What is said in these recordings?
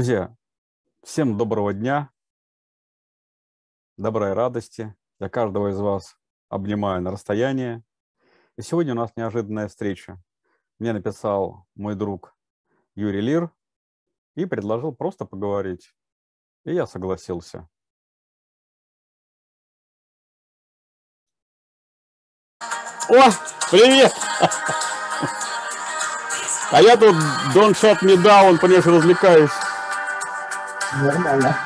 Друзья, всем доброго дня, доброй радости. Я каждого из вас обнимаю на расстоянии. И сегодня у нас неожиданная встреча. Мне написал мой друг Юрий Лир и предложил просто поговорить. И я согласился. О, привет! А я тут Don't Shut Me Down, конечно, развлекаюсь. Нормально.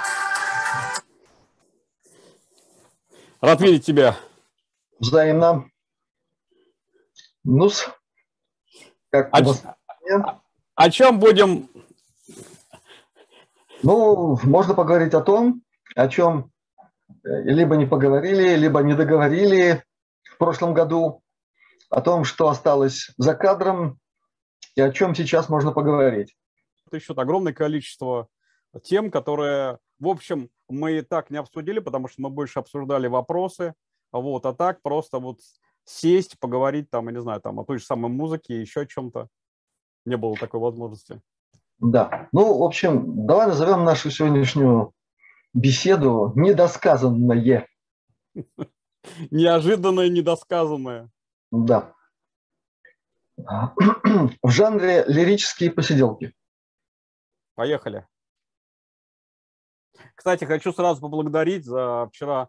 Рад видеть тебя. Взаимно. ну как о, о, о чем будем? Ну, можно поговорить о том, о чем э, либо не поговорили, либо не договорили в прошлом году, о том, что осталось за кадром и о чем сейчас можно поговорить. Это еще огромное количество тем, которые, в общем, мы и так не обсудили, потому что мы больше обсуждали вопросы, вот, а так просто вот сесть, поговорить там, я не знаю, там о той же самой музыке, еще о чем-то. Не было такой возможности. Да. Ну, в общем, давай назовем нашу сегодняшнюю беседу «Недосказанное». Неожиданное, недосказанное. Да. В жанре лирические посиделки. Поехали. Кстати, хочу сразу поблагодарить за вчера.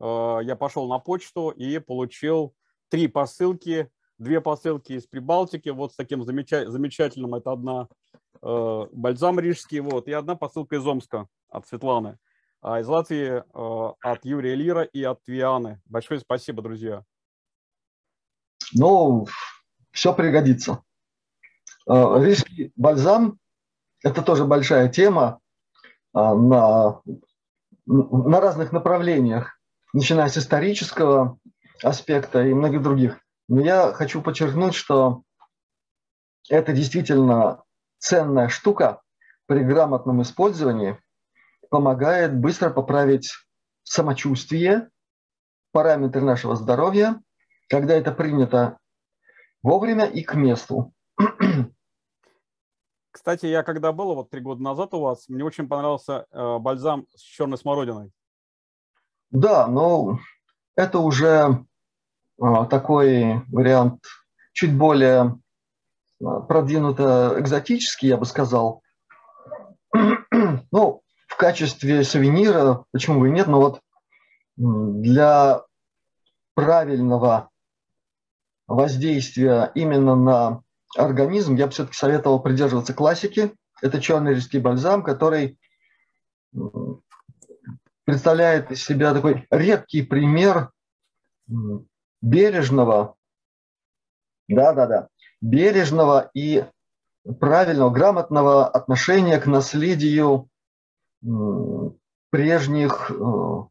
Э, я пошел на почту и получил три посылки, две посылки из Прибалтики, вот с таким замеча- замечательным. Это одна э, бальзам рижский, вот, и одна посылка из Омска от Светланы. А из Латвии э, от Юрия Лира и от Вианы. Большое спасибо, друзья. Ну, все пригодится. Э, рижский бальзам – это тоже большая тема. А, на, на разных направлениях, начиная с исторического аспекта и многих других. Но я хочу подчеркнуть, что это действительно ценная штука при грамотном использовании, помогает быстро поправить самочувствие, параметры нашего здоровья, когда это принято вовремя и к месту. Кстати, я когда был вот три года назад у вас, мне очень понравился э, бальзам с черной смородиной. Да, но это уже э, такой вариант чуть более э, продвинуто экзотический, я бы сказал. ну, в качестве сувенира, почему бы и нет, но вот для правильного воздействия именно на организм, я бы все-таки советовал придерживаться классики. Это черный рижский бальзам, который представляет из себя такой редкий пример бережного, да-да-да, бережного и правильного, грамотного отношения к наследию прежних э,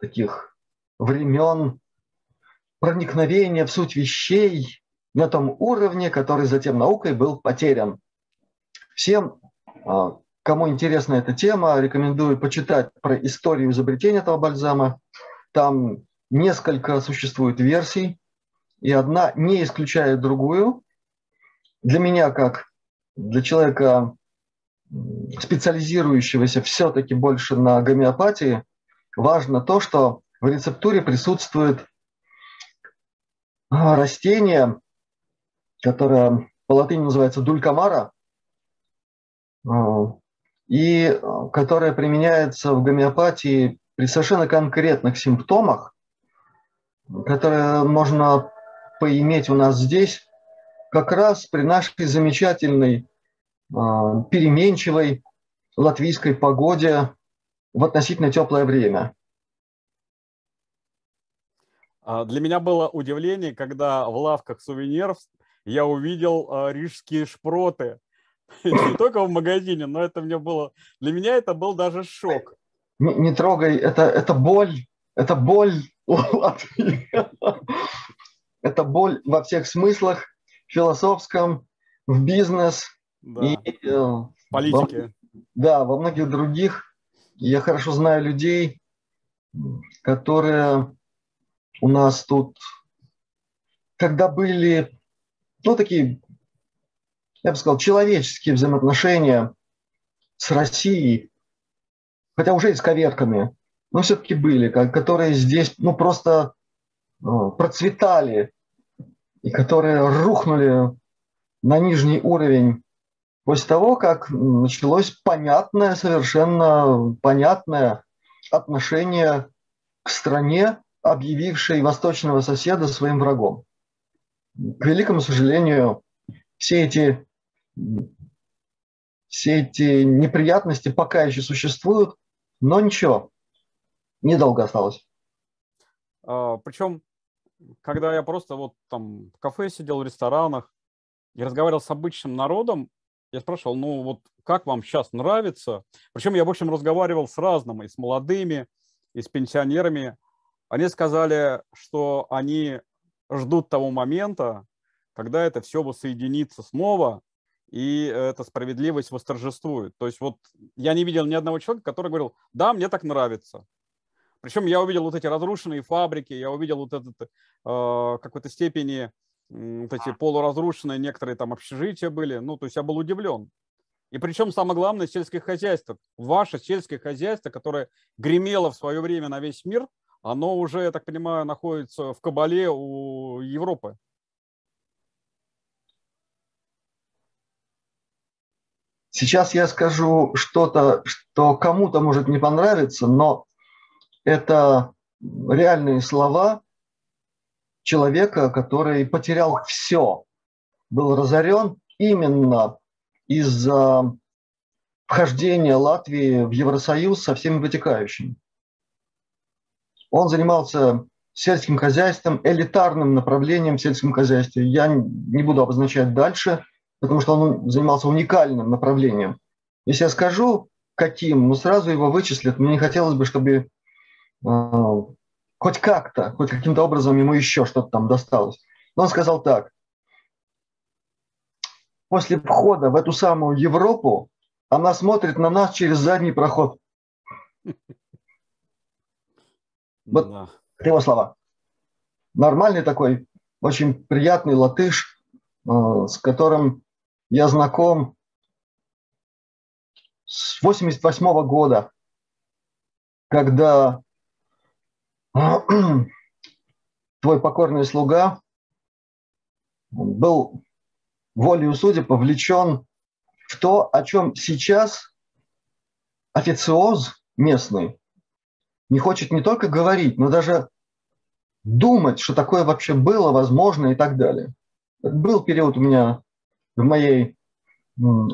таких времен проникновения в суть вещей, на том уровне, который затем наукой был потерян. Всем, а, кому интересна эта тема, рекомендую почитать про историю изобретения этого бальзама. Там несколько существует версий, и одна не исключает другую. Для меня, как для человека, специализирующегося все-таки больше на гомеопатии, важно то, что в рецептуре присутствует а, растение, которая по латыни называется дулькамара, а, и а, которая применяется в гомеопатии при совершенно конкретных симптомах, которые можно поиметь у нас здесь, как раз при нашей замечательной а, переменчивой латвийской погоде в относительно теплое время. Для меня было удивление, когда в лавках сувениров я увидел э, рижские шпроты. Не только в магазине, но это мне было... Для меня это был даже шок. Не, не трогай, это, это боль. Это боль Это боль во всех смыслах, философском, в бизнес да. и э, политике. Во, да, во многих других. Я хорошо знаю людей, которые у нас тут, когда были ну, такие, я бы сказал, человеческие взаимоотношения с Россией, хотя уже исковерканные, но все-таки были, которые здесь ну, просто ну, процветали и которые рухнули на нижний уровень после того, как началось понятное, совершенно понятное отношение к стране, объявившей восточного соседа своим врагом. К великому сожалению, все эти, все эти неприятности пока еще существуют, но ничего, недолго осталось. А, причем, когда я просто вот там в кафе сидел, в ресторанах, и разговаривал с обычным народом, я спрашивал, ну вот как вам сейчас нравится? Причем я, в общем, разговаривал с разным, и с молодыми, и с пенсионерами. Они сказали, что они ждут того момента, когда это все воссоединится снова, и эта справедливость восторжествует. То есть вот я не видел ни одного человека, который говорил, да, мне так нравится. Причем я увидел вот эти разрушенные фабрики, я увидел вот этот э, какой-то степени вот эти полуразрушенные некоторые там общежития были. Ну, то есть я был удивлен. И причем самое главное, сельское хозяйство. Ваше сельское хозяйство, которое гремело в свое время на весь мир, оно уже, я так понимаю, находится в кабале у Европы. Сейчас я скажу что-то, что кому-то может не понравиться, но это реальные слова, человека, который потерял все, был разорен именно из-за вхождения Латвии в Евросоюз со всеми вытекающими. Он занимался сельским хозяйством, элитарным направлением в сельском хозяйстве. Я не буду обозначать дальше, потому что он занимался уникальным направлением. Если я скажу, каким, ну сразу его вычислят. Мне не хотелось бы, чтобы э, хоть как-то, хоть каким-то образом ему еще что-то там досталось. Но он сказал так. После входа в эту самую Европу она смотрит на нас через задний проход. Вот да. его слова. Нормальный такой, очень приятный латыш, э, с которым я знаком с 88 -го года, когда твой покорный слуга был волею судя повлечен в то, о чем сейчас официоз местный не хочет не только говорить, но даже думать, что такое вообще было, возможно и так далее. Был период у меня в моей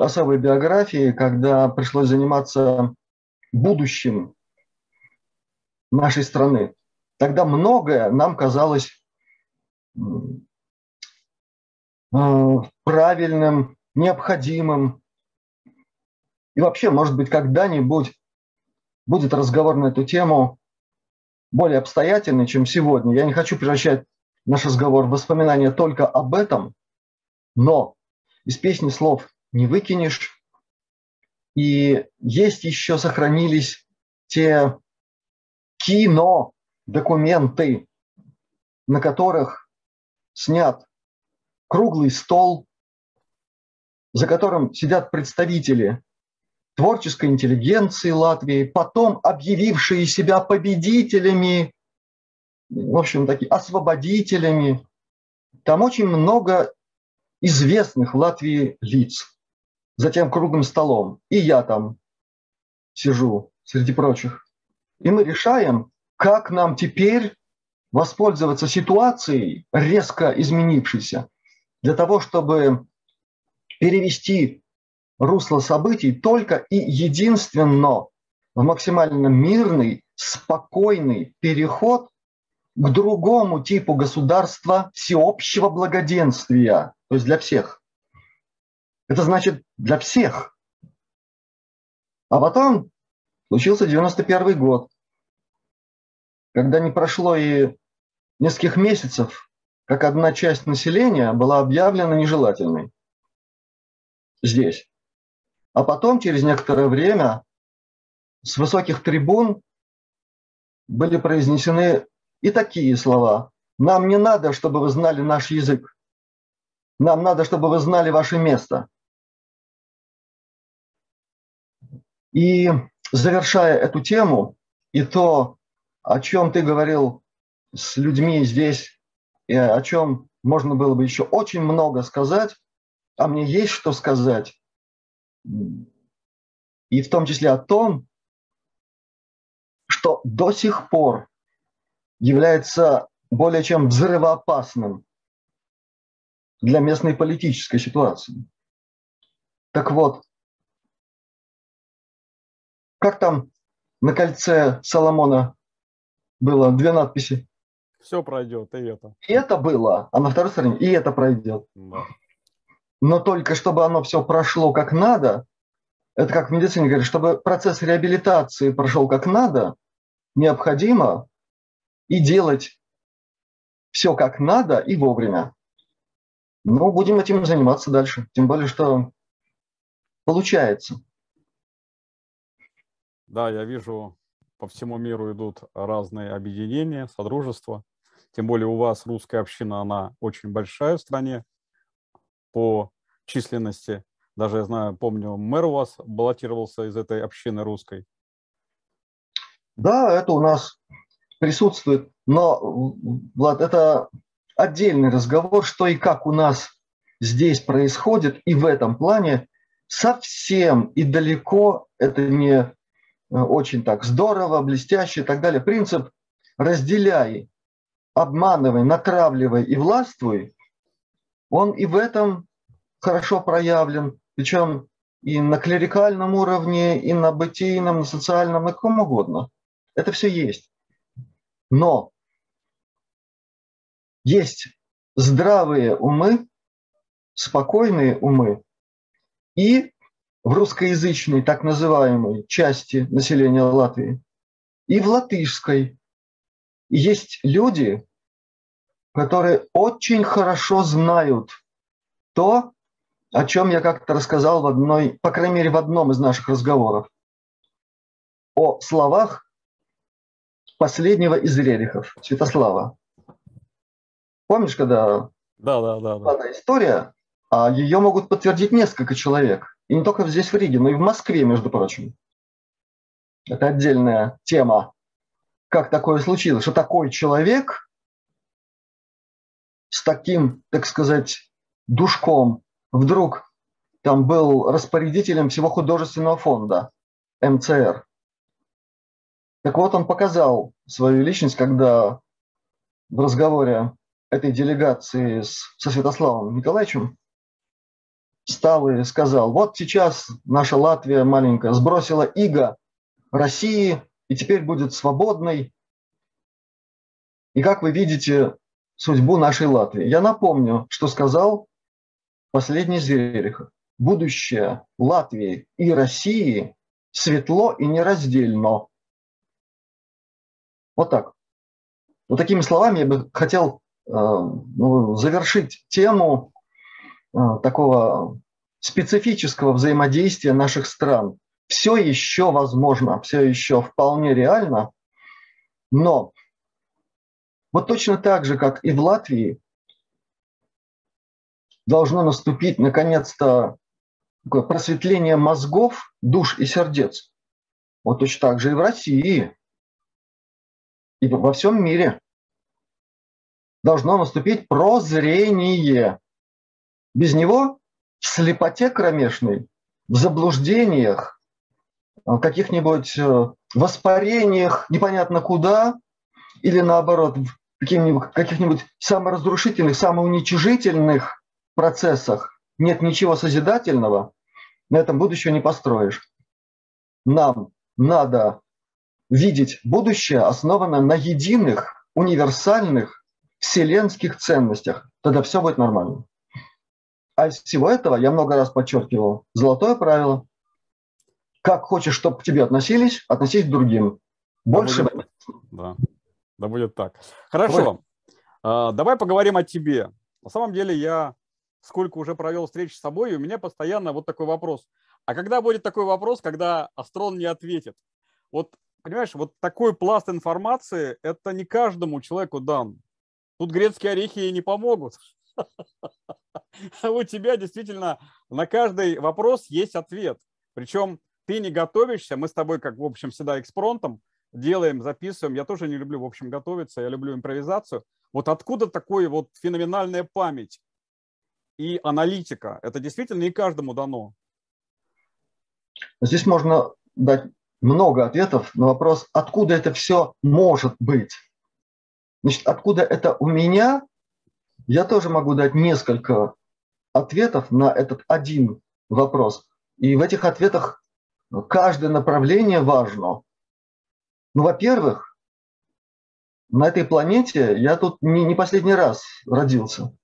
особой биографии, когда пришлось заниматься будущим нашей страны тогда многое нам казалось э, правильным, необходимым. И вообще, может быть, когда-нибудь будет разговор на эту тему более обстоятельный, чем сегодня. Я не хочу превращать наш разговор в воспоминания только об этом, но из песни слов не выкинешь. И есть еще сохранились те кино документы, на которых снят круглый стол, за которым сидят представители творческой интеллигенции Латвии, потом объявившие себя победителями, в общем, такие освободителями. Там очень много известных в Латвии лиц за тем круглым столом. И я там сижу среди прочих. И мы решаем, как нам теперь воспользоваться ситуацией, резко изменившейся, для того, чтобы перевести русло событий только и единственно в максимально мирный, спокойный переход к другому типу государства всеобщего благоденствия, то есть для всех. Это значит для всех. А потом случился 91 год когда не прошло и нескольких месяцев, как одна часть населения была объявлена нежелательной здесь. А потом, через некоторое время, с высоких трибун были произнесены и такие слова. Нам не надо, чтобы вы знали наш язык. Нам надо, чтобы вы знали ваше место. И завершая эту тему, и то, о чем ты говорил с людьми здесь, и о чем можно было бы еще очень много сказать, а мне есть что сказать, и в том числе о том, что до сих пор является более чем взрывоопасным для местной политической ситуации. Так вот, как там на кольце Соломона было две надписи? Все пройдет, и это. И это было, а на второй стороне и это пройдет. Да. Но только чтобы оно все прошло как надо, это как в медицине говорят, чтобы процесс реабилитации прошел как надо, необходимо и делать все как надо и вовремя. Ну, будем этим заниматься дальше. Тем более, что получается. Да, я вижу, по всему миру идут разные объединения, содружества. Тем более у вас русская община, она очень большая в стране по численности. Даже я знаю, помню, мэр у вас баллотировался из этой общины русской. Да, это у нас присутствует. Но, Влад, это отдельный разговор, что и как у нас здесь происходит. И в этом плане совсем и далеко это не э, очень так здорово, блестяще и так далее. Принцип «разделяй, обманывай, натравливай и властвуй», он и в этом хорошо проявлен, причем и на клерикальном уровне, и на бытийном, на социальном, на каком угодно. Это все есть. Но есть здравые умы, спокойные умы, и в русскоязычной так называемой части населения Латвии, и в латышской. есть люди, которые очень хорошо знают то, о чем я как-то рассказал в одной, по крайней мере, в одном из наших разговоров, о словах последнего из Рерихов, Святослава. Помнишь, когда да, да, да, да. эта история, а ее могут подтвердить несколько человек. И не только здесь, в Риге, но и в Москве, между прочим. Это отдельная тема. Как такое случилось? Что такой человек с таким, так сказать, душком вдруг там был распорядителем всего художественного фонда МЦР. Так вот, он показал свою личность, когда в разговоре этой делегации с, со Святославом Николаевичем стал и сказал, вот сейчас наша Латвия маленькая сбросила иго России и теперь будет свободной. И как вы видите судьбу нашей Латвии? Я напомню, что сказал последний Зверихов. Будущее Латвии и России светло и нераздельно. Вот так. Вот такими словами я бы хотел Э, ну, завершить тему э, такого специфического взаимодействия наших стран. Все еще возможно, все еще вполне реально, но вот точно так же, как и в Латвии, должно наступить наконец-то просветление мозгов, душ и сердец. Вот точно так же и в России, и во всем мире должно наступить прозрение. Без него в слепоте кромешной, в заблуждениях, в каких-нибудь э, воспарениях непонятно куда, или наоборот, в каких-нибудь, каких-нибудь саморазрушительных, самоуничижительных процессах нет ничего созидательного, на этом будущее не построишь. Нам надо видеть будущее, основанное на единых, универсальных, вселенских ценностях, тогда все будет нормально. А из всего этого я много раз подчеркивал. Золотое правило. Как хочешь, чтобы к тебе относились, относись к другим. Больше... Да да. будет так. Хорошо. А, давай поговорим о тебе. На самом деле я сколько уже провел встреч с тобой, и у меня постоянно вот такой вопрос. А когда будет такой вопрос, когда Астрон не ответит? Вот, понимаешь, вот такой пласт информации, это не каждому человеку дан. Тут грецкие орехи не помогут. А у тебя действительно на каждый вопрос есть ответ. Причем ты не готовишься, мы с тобой, как, в общем, всегда экспронтом, делаем, записываем. Я тоже не люблю, в общем, готовиться, я люблю импровизацию. Вот откуда такой вот феноменальная память и аналитика? Это действительно не каждому дано. Здесь можно дать много ответов на вопрос, откуда это все может быть. Значит, откуда это у меня, я тоже могу дать несколько ответов на этот один вопрос. И в этих ответах каждое направление важно. Ну, во-первых, на этой планете я тут не, не последний раз родился.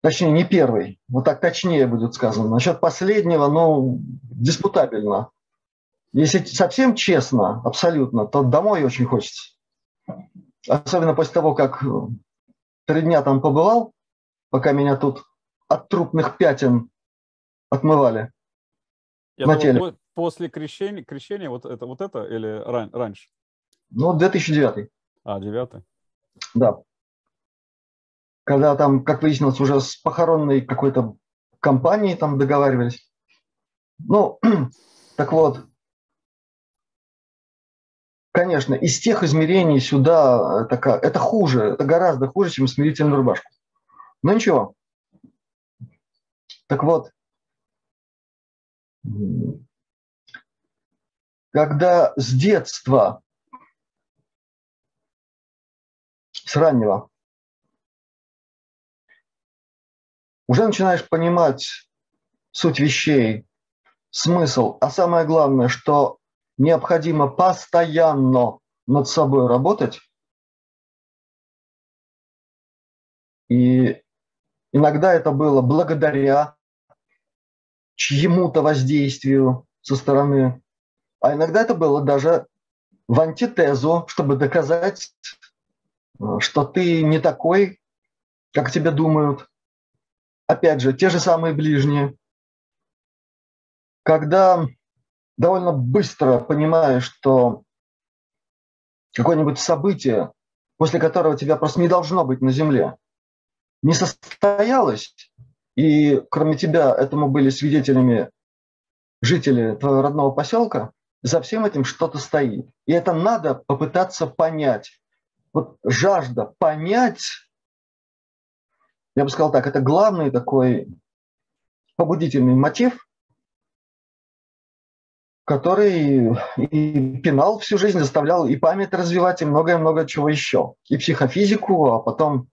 Точнее, не первый. Вот так точнее будет сказано. Насчет последнего, ну, диспутабельно. Если совсем честно, абсолютно, то домой очень хочется. Особенно после того, как три дня там побывал, пока меня тут от трупных пятен отмывали. Я на теле. После крещения, крещения вот это, вот это или ран, раньше? Ну, 2009. А, 9 Да. Когда там, как выяснилось, уже с похоронной какой-то компанией там договаривались. Ну, так вот, конечно, из тех измерений сюда это, это хуже, это гораздо хуже, чем смирительную рубашку. Но ничего. Так вот, когда с детства, с раннего, уже начинаешь понимать суть вещей, смысл, а самое главное, что необходимо постоянно над собой работать. И иногда это было благодаря чьему-то воздействию со стороны а иногда это было даже в антитезу, чтобы доказать, э, что ты не такой, как тебе думают. Опять же, те же самые ближние. Когда довольно быстро понимаешь, что какое-нибудь событие, после которого тебя просто не должно быть на земле, не состоялось, и кроме тебя этому были свидетелями жители твоего родного поселка, за всем этим что-то стоит. И это надо попытаться понять. Вот жажда понять, я бы сказал так, это главный такой побудительный мотив, который и пенал всю жизнь заставлял и память развивать, и многое-много чего еще. И психофизику, а потом,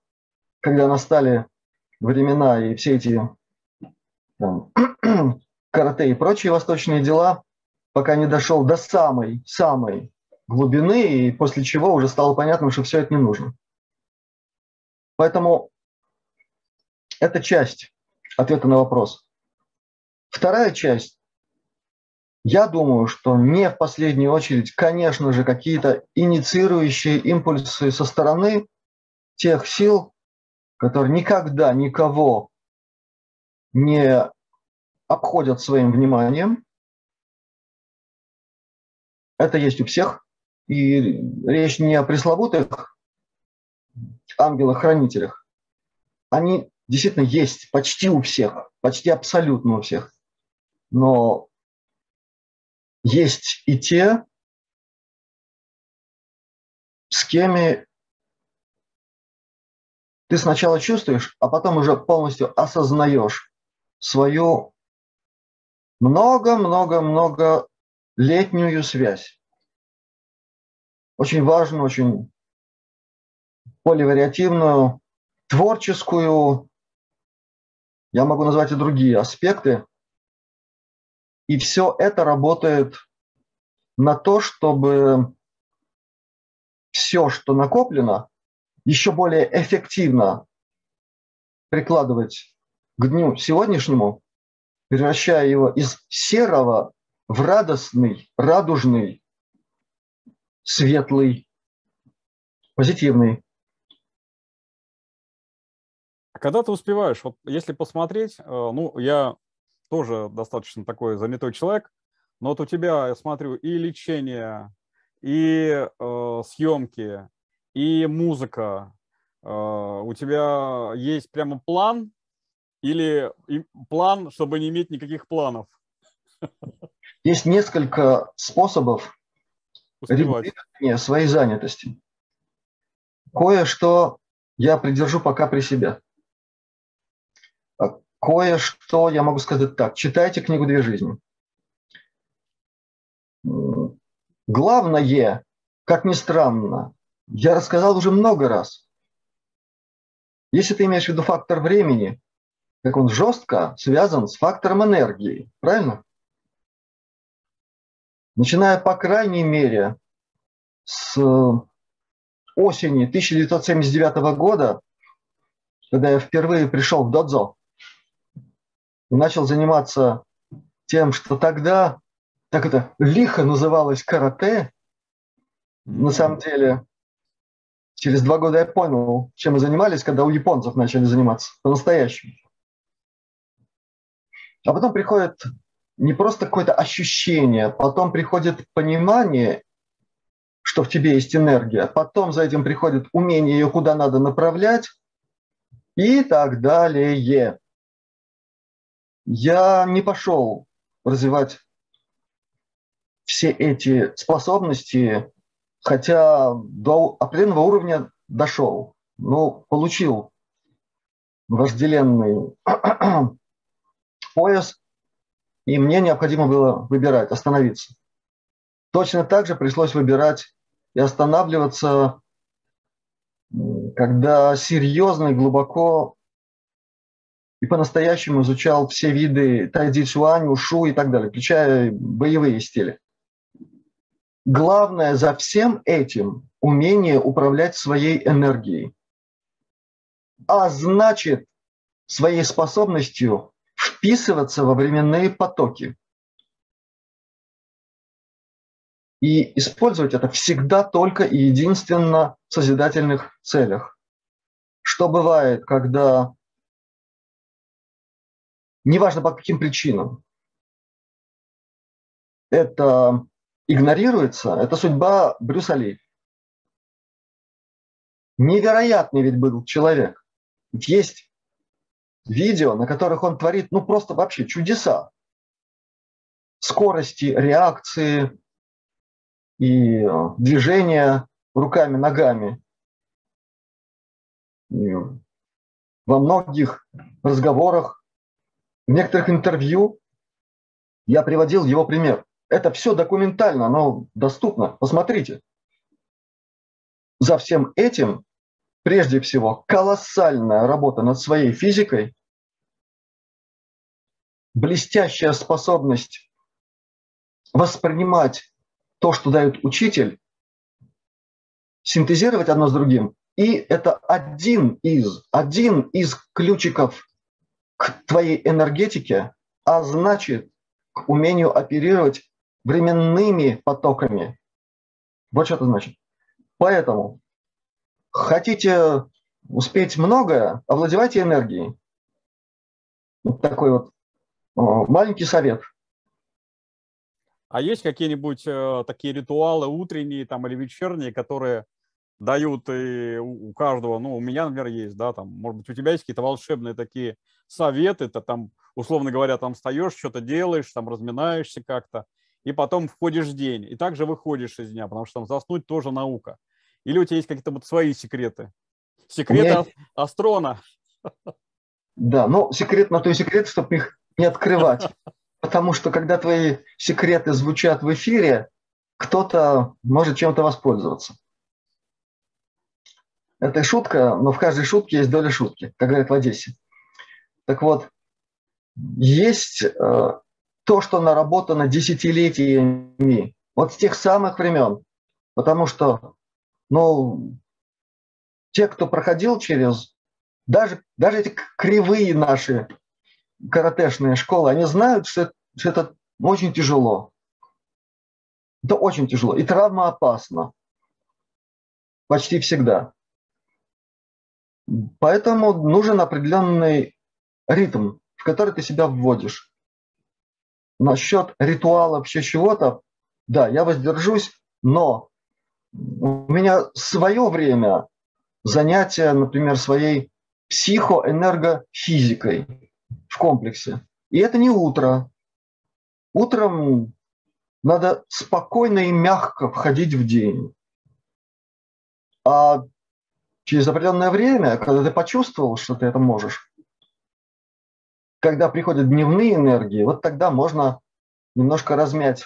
когда настали времена и все эти там, карате и прочие восточные дела, пока не дошел до самой-самой глубины, и после чего уже стало понятно, что все это не нужно. Поэтому это часть ответа на вопрос. Вторая часть. Я думаю, что не в последнюю очередь, конечно же, какие-то инициирующие импульсы со стороны тех сил, которые никогда никого не обходят своим вниманием, это есть у всех. И речь не о пресловутых ангелах-хранителях. Они действительно есть почти у всех, почти абсолютно у всех. Но есть и те, с кем ты сначала чувствуешь, а потом уже полностью осознаешь свою много-много-много летнюю связь. Очень важную, очень поливариативную, творческую, я могу назвать и другие аспекты. И все это работает на то, чтобы все, что накоплено, еще более эффективно прикладывать к дню сегодняшнему, превращая его из серого в радостный, радужный, светлый, позитивный. А когда ты успеваешь, вот если посмотреть, э, ну, я тоже достаточно такой занятой человек, но вот у тебя, я смотрю, и лечение, и э, съемки, и музыка. Э, у тебя есть прямо план Или план, чтобы не иметь никаких планов? Есть несколько способов регулирования своей занятости. Кое-что я придержу пока при себе. Кое-что я могу сказать так. Читайте книгу «Две жизни». Главное, как ни странно, я рассказал уже много раз. Если ты имеешь в виду фактор времени, как он жестко связан с фактором энергии, правильно? Начиная, по крайней мере, с осени 1979 года, когда я впервые пришел в додзо и начал заниматься тем, что тогда, так это лихо называлось карате, на самом деле, через два года я понял, чем мы занимались, когда у японцев начали заниматься по-настоящему. А потом приходит не просто какое-то ощущение, потом приходит понимание, что в тебе есть энергия, потом за этим приходит умение ее куда надо направлять и так далее. Я не пошел развивать все эти способности, хотя до определенного уровня дошел. Ну, получил вожделенный пояс, и мне необходимо было выбирать, остановиться. Точно так же пришлось выбирать и останавливаться, когда серьезно и глубоко и по-настоящему изучал все виды тайди цюань, ушу и так далее, включая боевые стили. Главное за всем этим – умение управлять своей энергией. А значит, своей способностью вписываться во временные потоки. И использовать это всегда только и единственно в созидательных целях. Что бывает, когда, неважно по каким причинам, это игнорируется, это судьба Брюса Ли. Невероятный ведь был человек. Ведь есть видео, на которых он творит, ну, просто вообще чудеса. Скорости, реакции и э, движения руками, ногами. И во многих разговорах, в некоторых интервью я приводил его пример. Это все документально, оно доступно. Посмотрите. За всем этим прежде всего, колоссальная работа над своей физикой, блестящая способность воспринимать то, что дает учитель, синтезировать одно с другим. И это один из, один из ключиков к твоей энергетике, а значит, к умению оперировать временными потоками. Вот что это значит. Поэтому Хотите успеть многое, овладевайте энергией. Вот такой вот маленький совет. А есть какие-нибудь э, такие ритуалы утренние там или вечерние, которые дают и у каждого, ну, у меня, например, есть, да, там, может быть, у тебя есть какие-то волшебные такие советы, ты там, условно говоря, там встаешь, что-то делаешь, там разминаешься как-то, и потом входишь в день, и также выходишь из дня, потому что там заснуть тоже наука. Или у тебя есть какие-то вот свои секреты? Секреты меня... Астрона. Да, но секрет на то и секрет, чтобы их не открывать. Потому что когда твои секреты звучат в эфире, кто-то может чем-то воспользоваться. Это шутка, но в каждой шутке есть доля шутки, как говорят в Одессе. Так вот, есть э, то, что наработано десятилетиями, вот с тех самых времен. Потому что но те, кто проходил через, даже, даже эти кривые наши каратешные школы, они знают, что это, что это очень тяжело. Это очень тяжело. И травма опасна. Почти всегда. Поэтому нужен определенный ритм, в который ты себя вводишь. Насчет ритуала вообще чего-то, да, я воздержусь, но у меня свое время занятия, например, своей психоэнергофизикой. в комплексе. И это не утро. Утром надо спокойно и мягко входить в день. А через определенное время, когда ты почувствовал, что ты это можешь, когда приходят дневные энергии, вот тогда можно немножко размять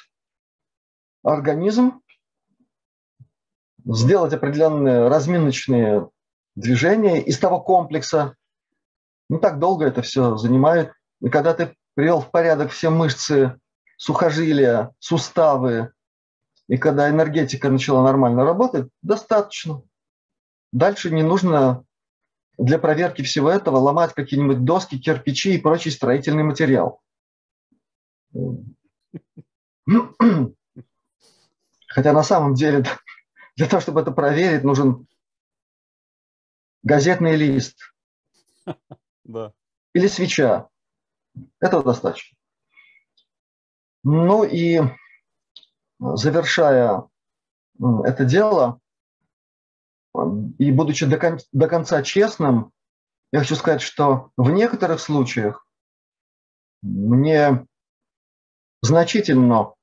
организм, сделать определенные разминочные движения из того комплекса. Не так долго это все занимает. И когда ты привел в порядок все мышцы, сухожилия, суставы, и когда энергетика начала нормально работать, достаточно. Дальше не нужно для проверки всего этого ломать какие-нибудь доски, кирпичи и прочий строительный материал. Хотя на самом деле для того, чтобы это проверить, нужен газетный лист. Да. Или свеча. Этого достаточно. Ну и завершая это дело, и будучи до, кон- до конца честным, я хочу сказать, что в некоторых случаях мне значительно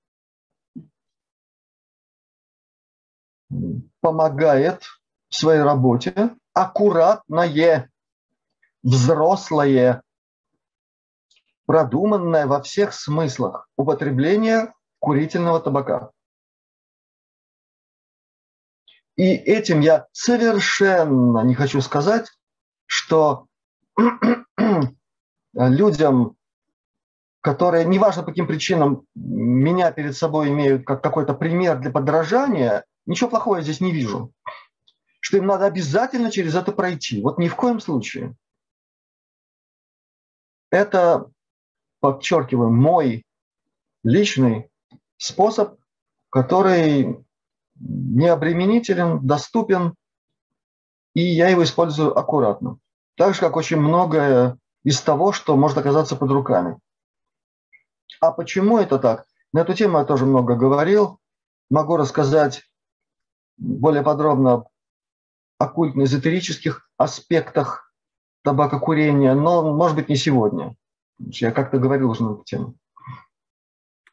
помогает в своей работе аккуратное, взрослое, продуманное во всех смыслах употребление курительного табака. И этим я совершенно не хочу сказать, что людям, которые, неважно по каким причинам, меня перед собой имеют как какой-то пример для подражания, ничего плохого я здесь не вижу. Что им надо обязательно через это пройти. Вот ни в коем случае. Это, подчеркиваю, мой личный способ, который не обременителен, доступен, и я его использую аккуратно. Так же, как очень многое из того, что может оказаться под руками. А почему это так? На эту тему я тоже много говорил. Могу рассказать более подробно об оккультно-эзотерических аспектах табакокурения, но, может быть, не сегодня. Я как-то говорил уже на эту тему.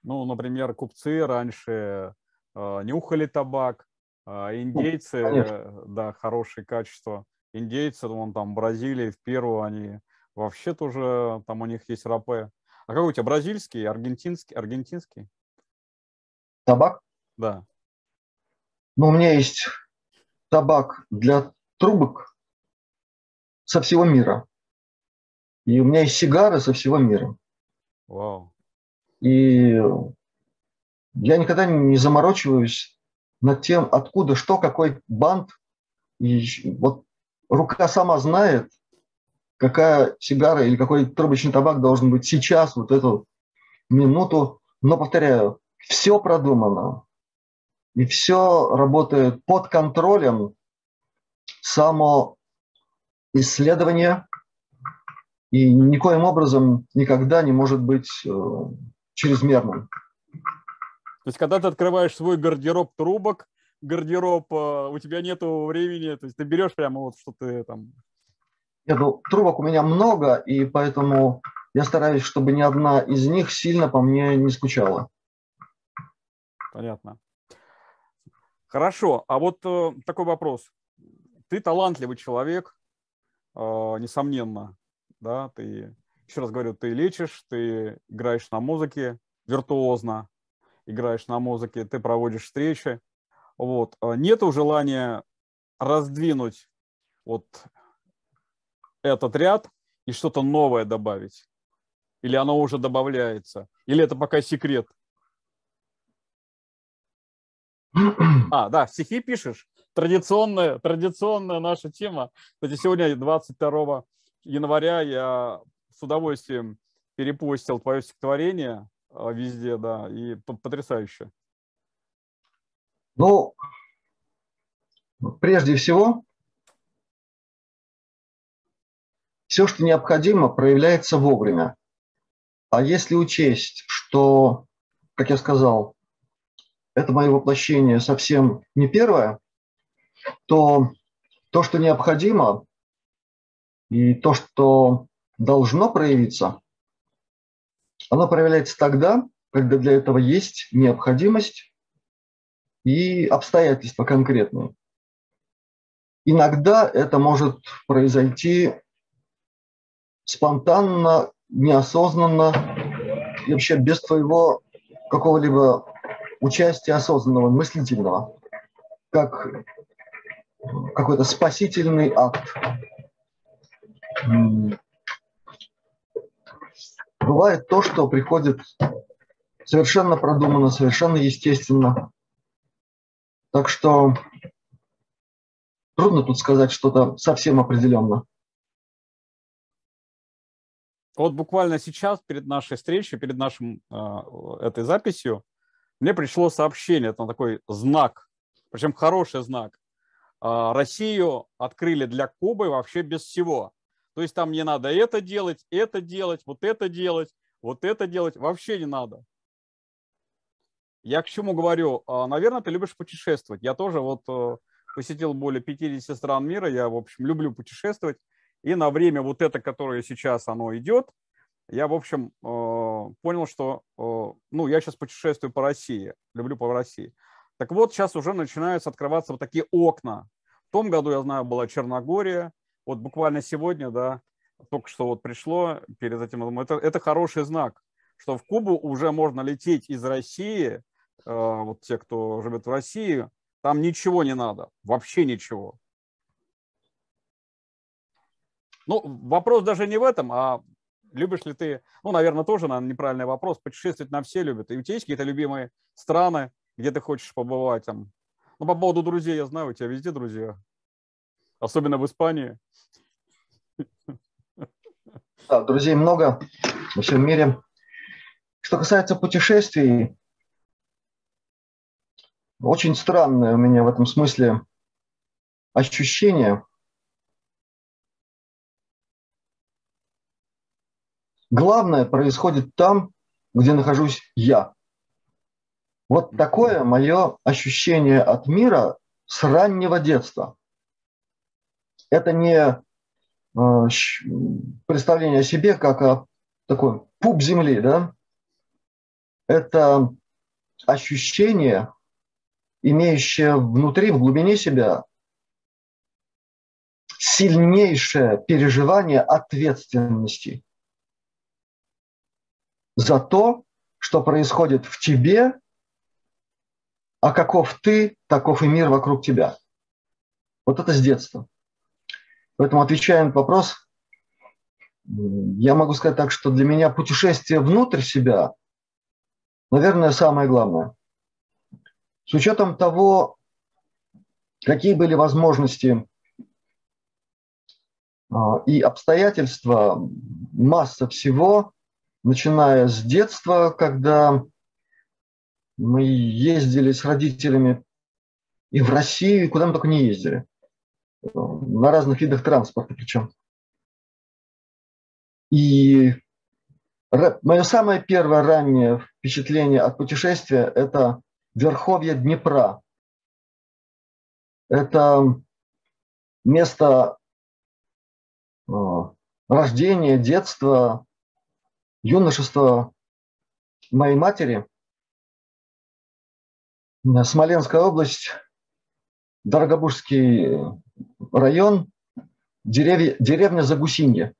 Ну, например, купцы раньше э, нюхали табак, а индейцы, ну, да, хорошее качество. Индейцы, вон там, Бразилии, в Перу, они вообще тоже, там у них есть рапе. А какой у тебя, бразильский, аргентинский, аргентинский? Табак? Да. Ну, у меня есть табак для трубок со всего мира. И у меня есть сигары со всего мира. Вау. И я никогда не заморачиваюсь над тем, откуда, что, какой бант. И вот рука сама знает, какая сигара или какой трубочный табак должен быть сейчас, вот эту минуту. Но, повторяю, все продумано. И все работает под контролем само исследование и никоим образом никогда не может быть э, чрезмерным. То есть, когда ты открываешь свой гардероб трубок, гардероб, э, у тебя нет времени, то есть ты берешь прямо вот что ты там... Нет, ну, трубок у меня много, и поэтому я стараюсь, чтобы ни одна из них сильно по мне не скучала. Понятно. Хорошо, а вот э, такой вопрос. Ты талантливый человек, э, несомненно, да, ты, еще раз говорю, ты лечишь, ты играешь на музыке виртуозно, играешь на музыке, ты проводишь встречи. Вот. А нету желания раздвинуть вот этот ряд и что-то новое добавить? Или оно уже добавляется? Или это пока секрет? А, да, стихи пишешь? Традиционная, традиционная наша тема. Кстати, сегодня, 22 января, я с удовольствием перепостил твое стихотворение а, везде, да, и потрясающе. Ну, прежде всего, все, что необходимо, проявляется вовремя. А если учесть, что, как я сказал, это мое воплощение совсем не первое, то то, что необходимо, и то, что должно проявиться, Оно проявляется тогда, когда для этого есть необходимость и обстоятельства конкретные. Иногда это может произойти спонтанно, неосознанно и вообще без твоего какого-либо участия осознанного, мыслительного, как какой-то спасительный акт. Бывает то, что приходит совершенно продуманно, совершенно естественно. Так что трудно тут сказать что-то совсем определенно. Вот буквально сейчас, перед нашей встречей, перед нашим э, этой записью, мне пришло сообщение, там такой знак, причем хороший знак. Э, Россию открыли для Кубы вообще без всего. То есть там не надо это делать, это делать, вот это делать, вот это делать, вообще не надо. Я к чему говорю? А, Наверное, ты любишь путешествовать. Я тоже вот э, посетил более 50 стран мира, я, в общем, люблю путешествовать. И на время вот это, которое сейчас оно идет, я, в общем, э, понял, что, э, ну, я сейчас путешествую по России, люблю по России. Так вот, сейчас уже начинаются открываться вот такие окна. В том году, я знаю, была Черногория, вот буквально сегодня, да, только что вот пришло перед этим, это, это хороший знак, что в Кубу уже можно лететь из России, вот те, кто живет в России, там ничего не надо, вообще ничего. Ну, вопрос даже не в этом, а любишь ли ты, ну, наверное, тоже, наверное, неправильный вопрос, путешествовать на все любят. И у тебя есть какие-то любимые страны, где ты хочешь побывать там? Ну, по поводу друзей я знаю, у тебя везде друзья, особенно в Испании. Да, друзей много во всем мире. Что касается путешествий, очень странное у меня в этом смысле ощущение. Главное происходит там, где нахожусь я. Вот такое мое ощущение от мира с раннего детства. Это не э, представление о себе как о такой пуп земли, да? Это ощущение имеющее внутри, в глубине себя сильнейшее переживание ответственности за то, что происходит в тебе, а каков ты, таков и мир вокруг тебя. Вот это с детства. Поэтому, отвечая на вопрос, я могу сказать так, что для меня путешествие внутрь себя, наверное, самое главное – с учетом того, какие были возможности а, и обстоятельства, масса всего, начиная с детства, когда мы ездили с родителями и в Россию, и куда мы только не ездили. На разных видах транспорта причем. И мое самое первое раннее впечатление от путешествия – это верховья Днепра. Это место э, рождения, детства, юношества моей матери. Смоленская область, Дорогобужский район, деревья, деревня Загусинье.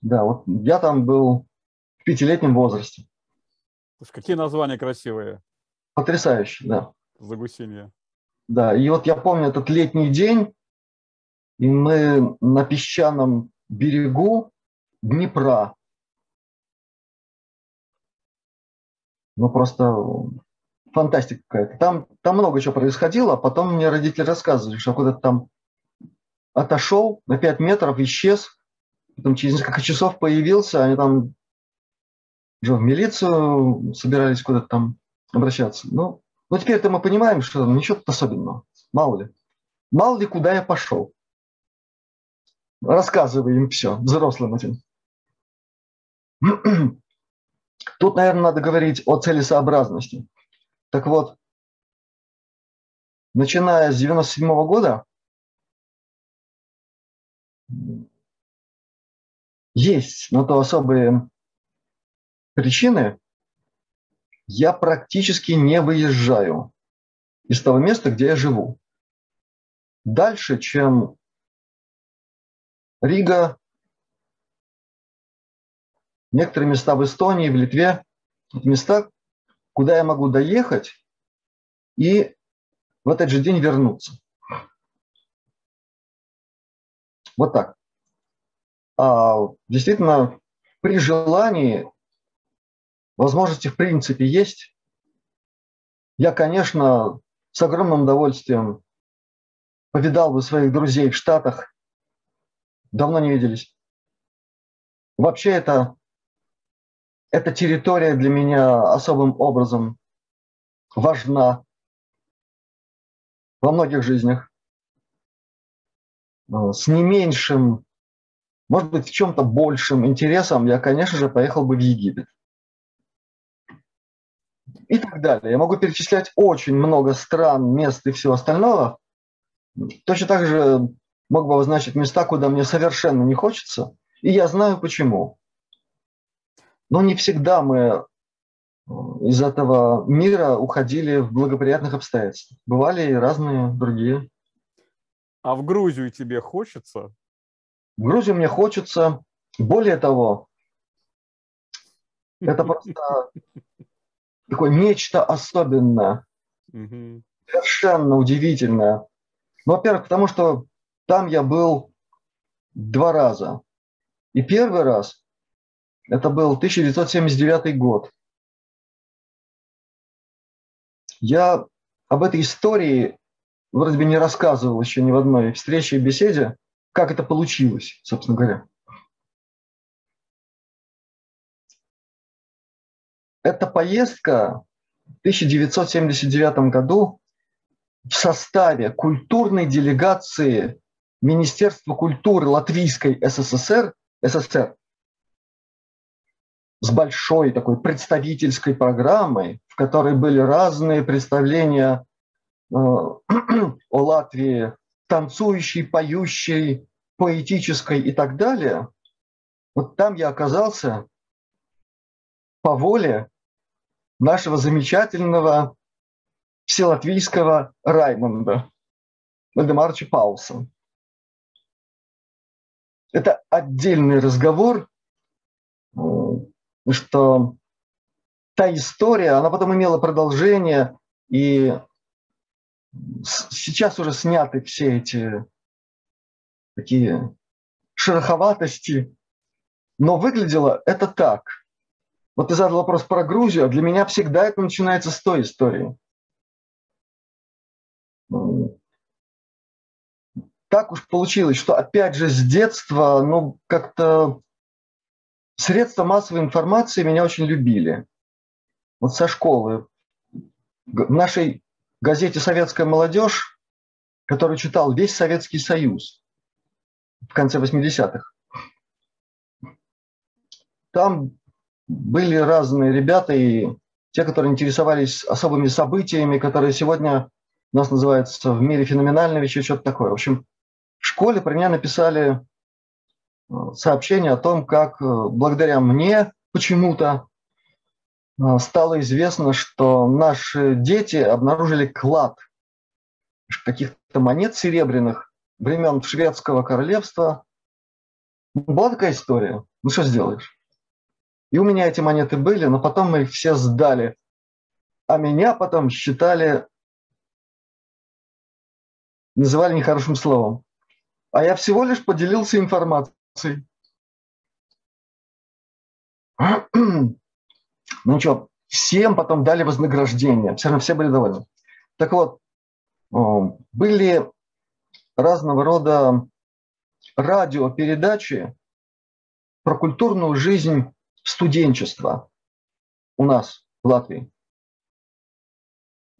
Да, вот я там был в пятилетнем возрасте. Какие названия красивые. Потрясающе, да. Загусинье. Да, и вот я помню этот летний день, и мы на песчаном берегу Днепра. Ну, просто фантастика какая-то. Там, там много чего происходило, а потом мне родители рассказывали, что куда-то там отошел на 5 метров, исчез, потом через несколько часов появился, они там уже в милицию собирались куда-то там обращаться. Ну, ну теперь-то мы понимаем, что ничего тут особенного. Мало ли. Мало ли, куда я пошел. Рассказывай им все, взрослым этим. Тут, наверное, надо говорить о целесообразности. Так вот, начиная с 97 -го года, есть на то особые причины я практически не выезжаю из того места, где я живу. Дальше, чем Рига, некоторые места в Эстонии, в Литве, места, куда я могу доехать и в этот же день вернуться. Вот так. А, действительно, при желании возможности в принципе есть. Я, конечно, с огромным удовольствием повидал бы своих друзей в Штатах. Давно не виделись. Вообще это, эта территория для меня особым образом важна во многих жизнях. Э, с не меньшим, может быть, в чем-то большим интересом я, конечно же, поехал бы в Египет. И так далее. Я могу перечислять очень много стран, мест и всего остального. Точно так же мог бы обозначить места, куда мне совершенно не хочется. И я знаю почему. Но не всегда мы э, из этого мира уходили в благоприятных обстоятельствах. Бывали и разные другие. А в Грузию тебе хочется? В Грузию мне хочется. Более того, это просто такое нечто особенное, совершенно удивительное. Ну, во-первых, потому что там я был два раза. И первый раз, это был 1979 год. Я об этой истории вроде бы не рассказывал еще ни в одной встрече и беседе, как это получилось, собственно говоря. Эта поездка в 1979 году в составе культурной делегации Министерства культуры Латвийской СССР, СССР с большой такой представительской программой, в которой были разные представления Э, о Латвии танцующей, поющей, поэтической и так далее, вот там я оказался по воле нашего замечательного вселатвийского Раймонда Вальдемарча Пауса. Это отдельный разговор, что та история, она потом имела продолжение, и сейчас уже сняты все эти такие шероховатости, но выглядело это так. Вот ты задал вопрос про Грузию, а для меня всегда это начинается с той истории. Так уж получилось, что опять же с детства, ну, как-то средства массовой информации меня очень любили. Вот со школы. В нашей газете «Советская молодежь», который читал весь Советский Союз в конце 80-х. Там были разные ребята, и те, которые интересовались особыми событиями, которые сегодня у нас называются в мире феноменальные вещи, что-то такое. В общем, в школе про меня написали сообщение о том, как э, благодаря мне почему-то а, стало известно, что наши дети обнаружили клад каких-то монет серебряных времен шведского королевства. Была такая история. Ну что сделаешь? И у меня эти монеты были, но потом мы их все сдали. А меня потом считали, называли нехорошим словом. А я всего лишь поделился информацией. Ну что, всем потом дали вознаграждение, все равно все были довольны. Так вот, были разного рода радиопередачи про культурную жизнь студенчества у нас в Латвии.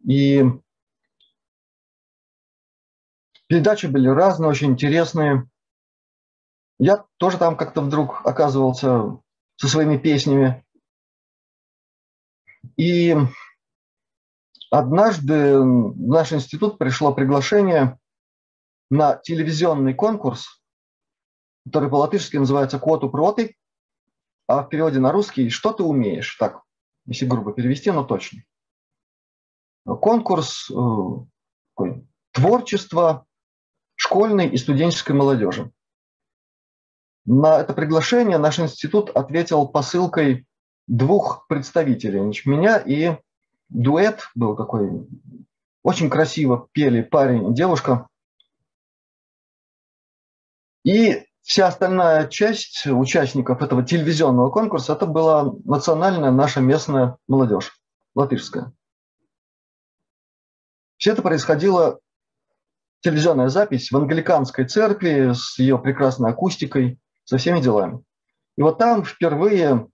И передачи были разные, очень интересные. Я тоже там как-то вдруг оказывался со своими песнями. И однажды в наш институт пришло приглашение на телевизионный конкурс, который по-латышски называется «Квоту проты». а в переводе на русский «что ты умеешь?» Так, если грубо перевести, но точно. Конкурс э, такой, творчество школьной и студенческой молодежи. На это приглашение наш институт ответил посылкой двух представителей. Меня и дуэт был такой. Очень красиво пели парень и девушка. И вся остальная часть участников этого телевизионного конкурса, это была национальная наша местная молодежь, латышская. Все это происходило, телевизионная запись в англиканской церкви с ее прекрасной акустикой, со всеми делами. И вот там впервые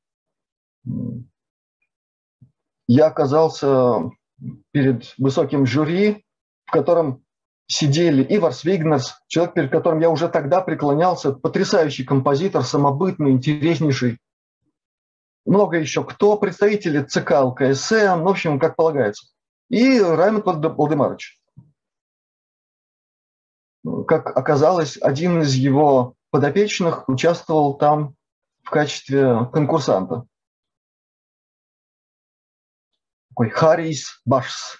я оказался перед высоким жюри, в котором сидели Иварс Вигнерс, человек, перед которым я уже тогда преклонялся, потрясающий композитор, самобытный, интереснейший. Много еще кто, представители ЦК ЛКСМ, в общем, как полагается. И Раймонд Владимирович. Как оказалось, один из его подопечных участвовал там в качестве конкурсанта. Такой Харис Башс.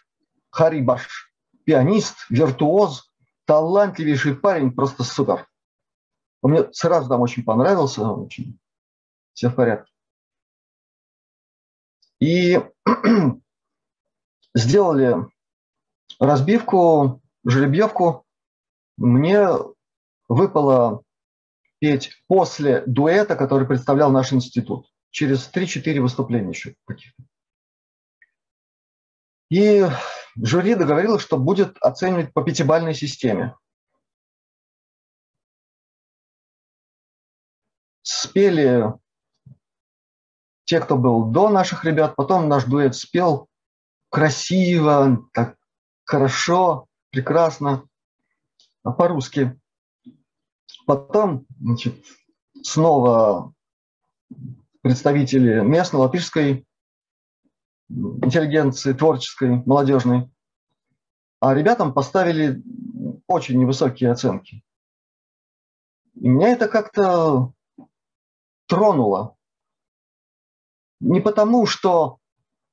Хари Баш пианист, виртуоз, талантливейший парень, просто супер. Он мне сразу там очень понравился, очень все в порядке. И сделали разбивку, жеребьевку. Мне выпало петь после дуэта, который представлял наш институт. Через 3-4 выступления еще каких-то. И жюри договорилось, что будет оценивать по пятибалльной системе. Спели те, кто был до наших ребят, потом наш дуэт спел красиво, так хорошо, прекрасно, по-русски. Потом значит, снова представители местной латышской интеллигенции творческой, молодежной. А ребятам поставили очень невысокие оценки. И меня это как-то тронуло. Не потому, что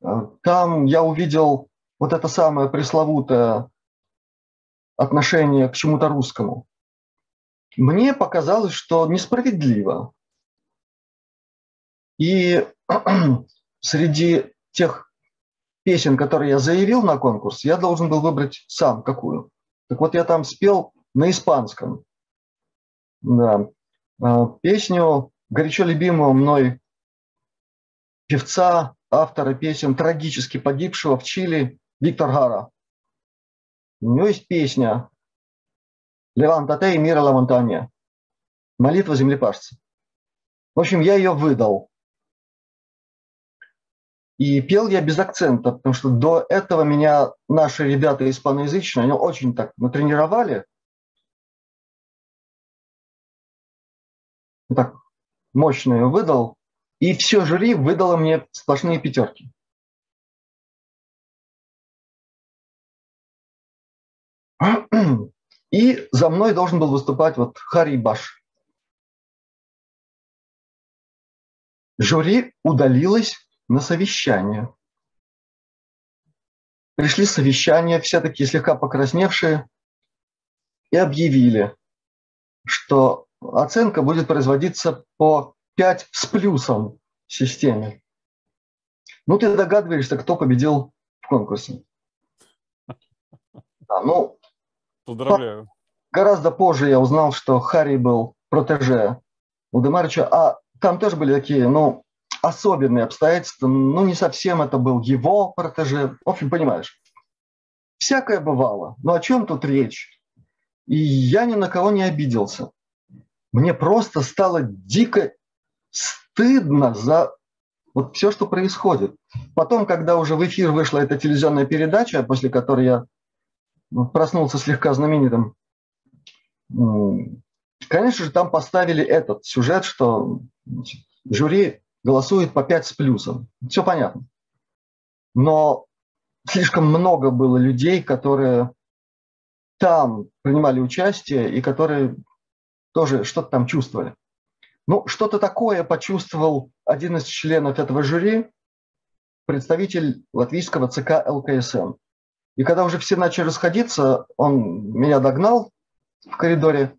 э, там я увидел вот это самое пресловутое отношение к чему-то русскому. Мне показалось, что несправедливо. И среди тех песен, которые я заявил на конкурс, я должен был выбрать сам какую. Так вот, я там спел на испанском. Да. А, песню горячо любимого мной певца, автора песен, трагически погибшего в Чили Виктор Гара. У него есть песня «Левантате и мира лавантане» молитва землепашца. В общем, я ее выдал. И пел я без акцента, потому что до этого меня наши ребята испаноязычные, они очень так натренировали. Так мощно ее выдал. И все жюри выдало мне сплошные пятерки. И за мной должен был выступать вот Хари Баш. Жюри удалилось на совещание. Пришли совещания, все такие слегка покрасневшие, и объявили, что оценка будет производиться по 5 с плюсом в системе. Ну, ты догадываешься, кто победил в конкурсе. А, ну, Поздравляю. Гораздо позже я узнал, что Харри был протеже Владимировича, а там тоже были такие, ну, особенные обстоятельства, ну, не совсем это был его протеже. В общем, понимаешь, всякое бывало. Но о чем тут речь? И я ни на кого не обиделся. Мне просто стало дико стыдно за вот все, что происходит. Потом, когда уже в эфир вышла эта телевизионная передача, после которой я проснулся слегка знаменитым, конечно же, там поставили этот сюжет, что значит, жюри голосует по 5 с плюсом. Все понятно. Но слишком много было людей, которые там принимали участие и которые тоже что-то там чувствовали. Ну, что-то такое почувствовал один из членов этого жюри, представитель латвийского ЦК ЛКСМ. И когда уже все начали расходиться, он меня догнал в коридоре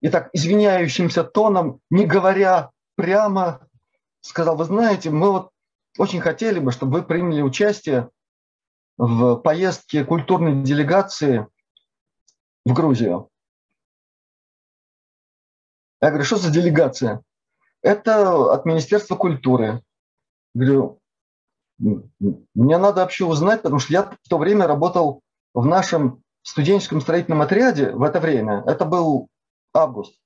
и так извиняющимся тоном, не говоря прямо, сказал, вы знаете, мы вот очень хотели бы, чтобы вы приняли участие в поездке культурной делегации в Грузию. Я говорю, что за делегация? Это от Министерства культуры. Говорю, мне надо вообще узнать, потому что я в то время работал в нашем студенческом строительном отряде в это время. Это был август.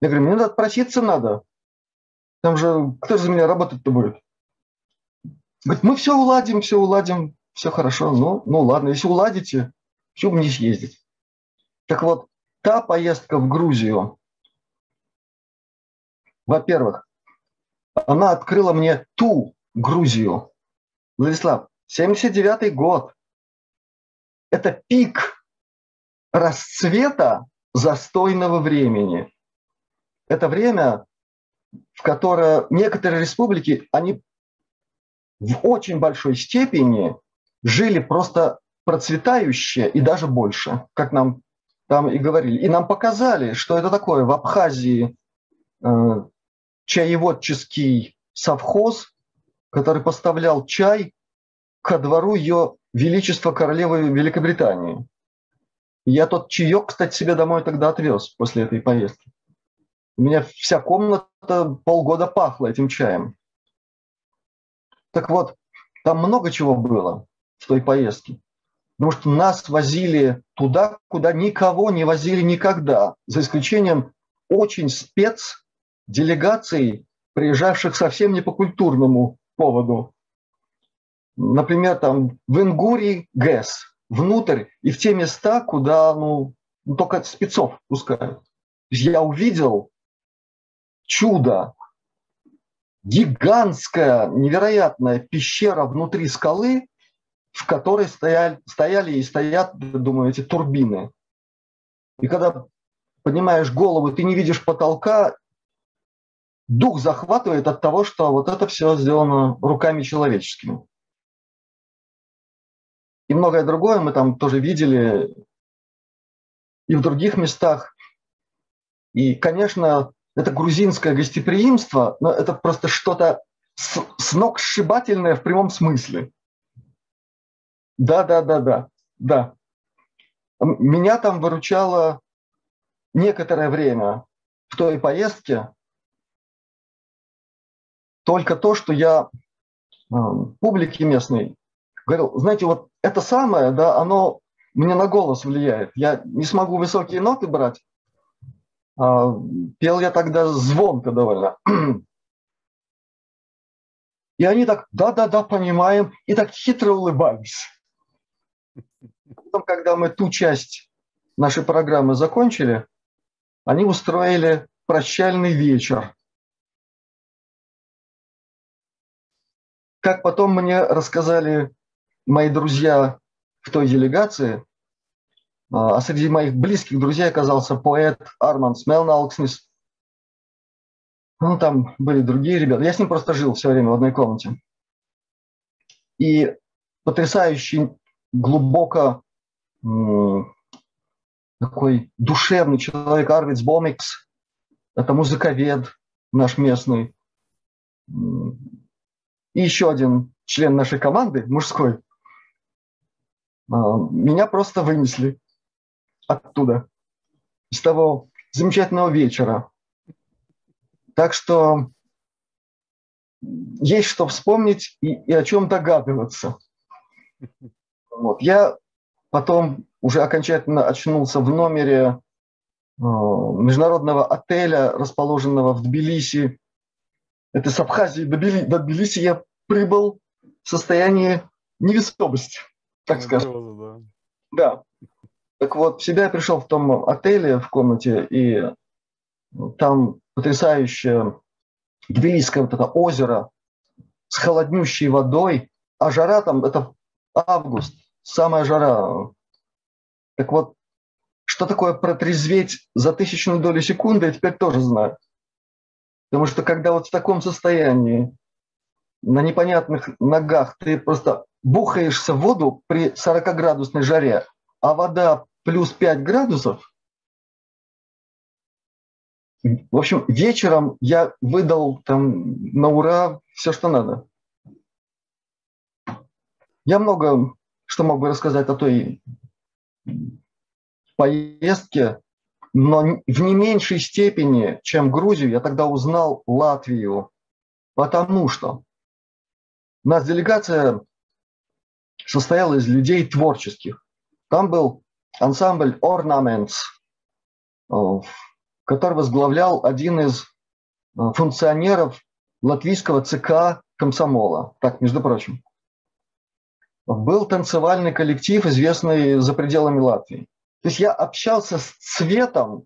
Я говорю, мне надо отпроситься надо. Там же, кто же за меня работать-то будет? Говорит, мы все уладим, все уладим, все хорошо. Ну, ну ладно, если уладите, почему бы не съездить? Так вот, та поездка в Грузию, во-первых, она открыла мне ту Грузию. Владислав, 79-й год. Это пик расцвета застойного времени. Это время, в которое некоторые республики, они в очень большой степени жили просто процветающие и даже больше, как нам там и говорили. И нам показали, что это такое в Абхазии э, чаеводческий совхоз, который поставлял чай ко двору ее величества королевы Великобритании. Я тот чаек, кстати, себе домой тогда отвез после этой поездки. У меня вся комната полгода пахла этим чаем. Так вот, там много чего было в той поездке. Потому что нас возили туда, куда никого не возили никогда, за исключением очень спец делегаций, приезжавших совсем не по культурному поводу. Например, там в Ингурии ГЭС, внутрь и в те места, куда ну, только спецов пускают. я увидел чудо, гигантская, невероятная пещера внутри скалы, в которой стояли, стояли и стоят, думаю, эти турбины. И когда поднимаешь голову, ты не видишь потолка, дух захватывает от того, что вот это все сделано руками человеческими. И многое другое мы там тоже видели и в других местах. И, конечно, это грузинское гостеприимство, но это просто что-то сногсшибательное в прямом смысле. Да, да, да, да, да. Меня там выручало некоторое время в той поездке только то, что я э, публике местной говорил, знаете, вот это самое, да, оно мне на голос влияет. Я не смогу высокие ноты брать. А, пел я тогда звонко довольно. И они так, да-да-да, понимаем, и так хитро улыбались. Потом, когда мы ту часть нашей программы закончили, они устроили прощальный вечер. Как потом мне рассказали мои друзья в той делегации, а среди моих близких друзей оказался поэт Арман Смелналкснис. Ну, там были другие ребята. Я с ним просто жил все время в одной комнате. И потрясающий, глубоко такой душевный человек Арвиц Бомикс. Это музыковед наш местный. И еще один член нашей команды, мужской, а, меня просто вынесли оттуда, с того замечательного вечера. Так что есть что вспомнить и, и о чем догадываться. Вот. Я потом уже окончательно очнулся в номере э, международного отеля, расположенного в Тбилиси. Это с Абхазии до, Били, до Тбилиси я прибыл в состоянии невесомости так скажем. Да. да. Так вот, в себя я пришел в том отеле, в комнате, и там потрясающее Тбилисское вот это озеро с холоднющей водой, а жара там, это август, самая жара. Так вот, что такое протрезветь за тысячную долю секунды, я теперь тоже знаю. Потому что когда вот в таком состоянии, на непонятных ногах, ты просто бухаешься в воду при 40-градусной жаре, а вода плюс 5 градусов, в общем, вечером я выдал там на ура все, что надо. Я много что мог бы рассказать о той поездке, но в не меньшей степени, чем Грузию, я тогда узнал Латвию, потому что у нас делегация состояла из людей творческих. Там был ансамбль Ornaments, э, который возглавлял один из э, функционеров латвийского ЦК комсомола. Так, между прочим. Был танцевальный коллектив, известный за пределами Латвии. То есть я общался с цветом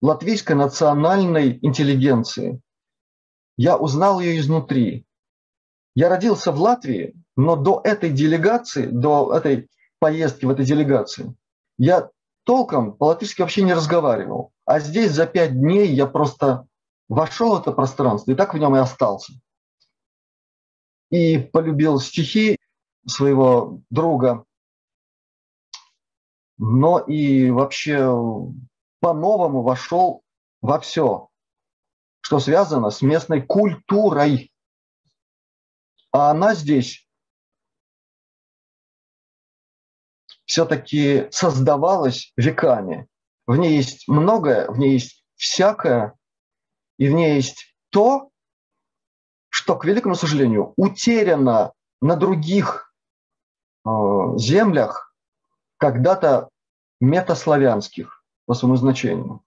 латвийской национальной интеллигенции. Я узнал ее изнутри. Я родился в Латвии, но до этой делегации, до этой поездки в этой делегации, я толком по-латышски вообще не разговаривал. А здесь за пять дней я просто вошел в это пространство и так в нем и остался. И полюбил стихи своего друга, но и вообще по-новому вошел во все, что связано с местной культурой. А она здесь все-таки создавалась веками. В ней есть многое, в ней есть всякое, и в ней есть то, что, к великому сожалению, утеряно на других э, землях, когда-то метаславянских по своему значению.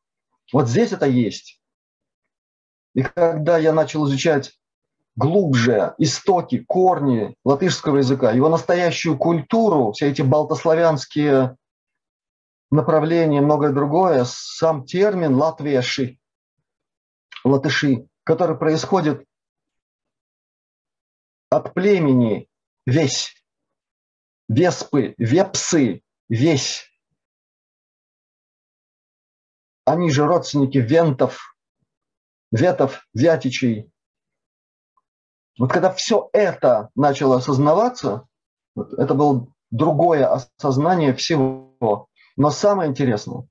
Вот здесь это есть. И когда я начал изучать глубже истоки, корни латышского языка, его настоящую культуру, все эти балтославянские направления, многое другое, сам термин латвеши, латыши, который происходит от племени весь, веспы, вепсы, весь. Они же родственники вентов, ветов, вятичей, вот когда все это начало осознаваться, вот это было другое осознание всего. Но самое интересное,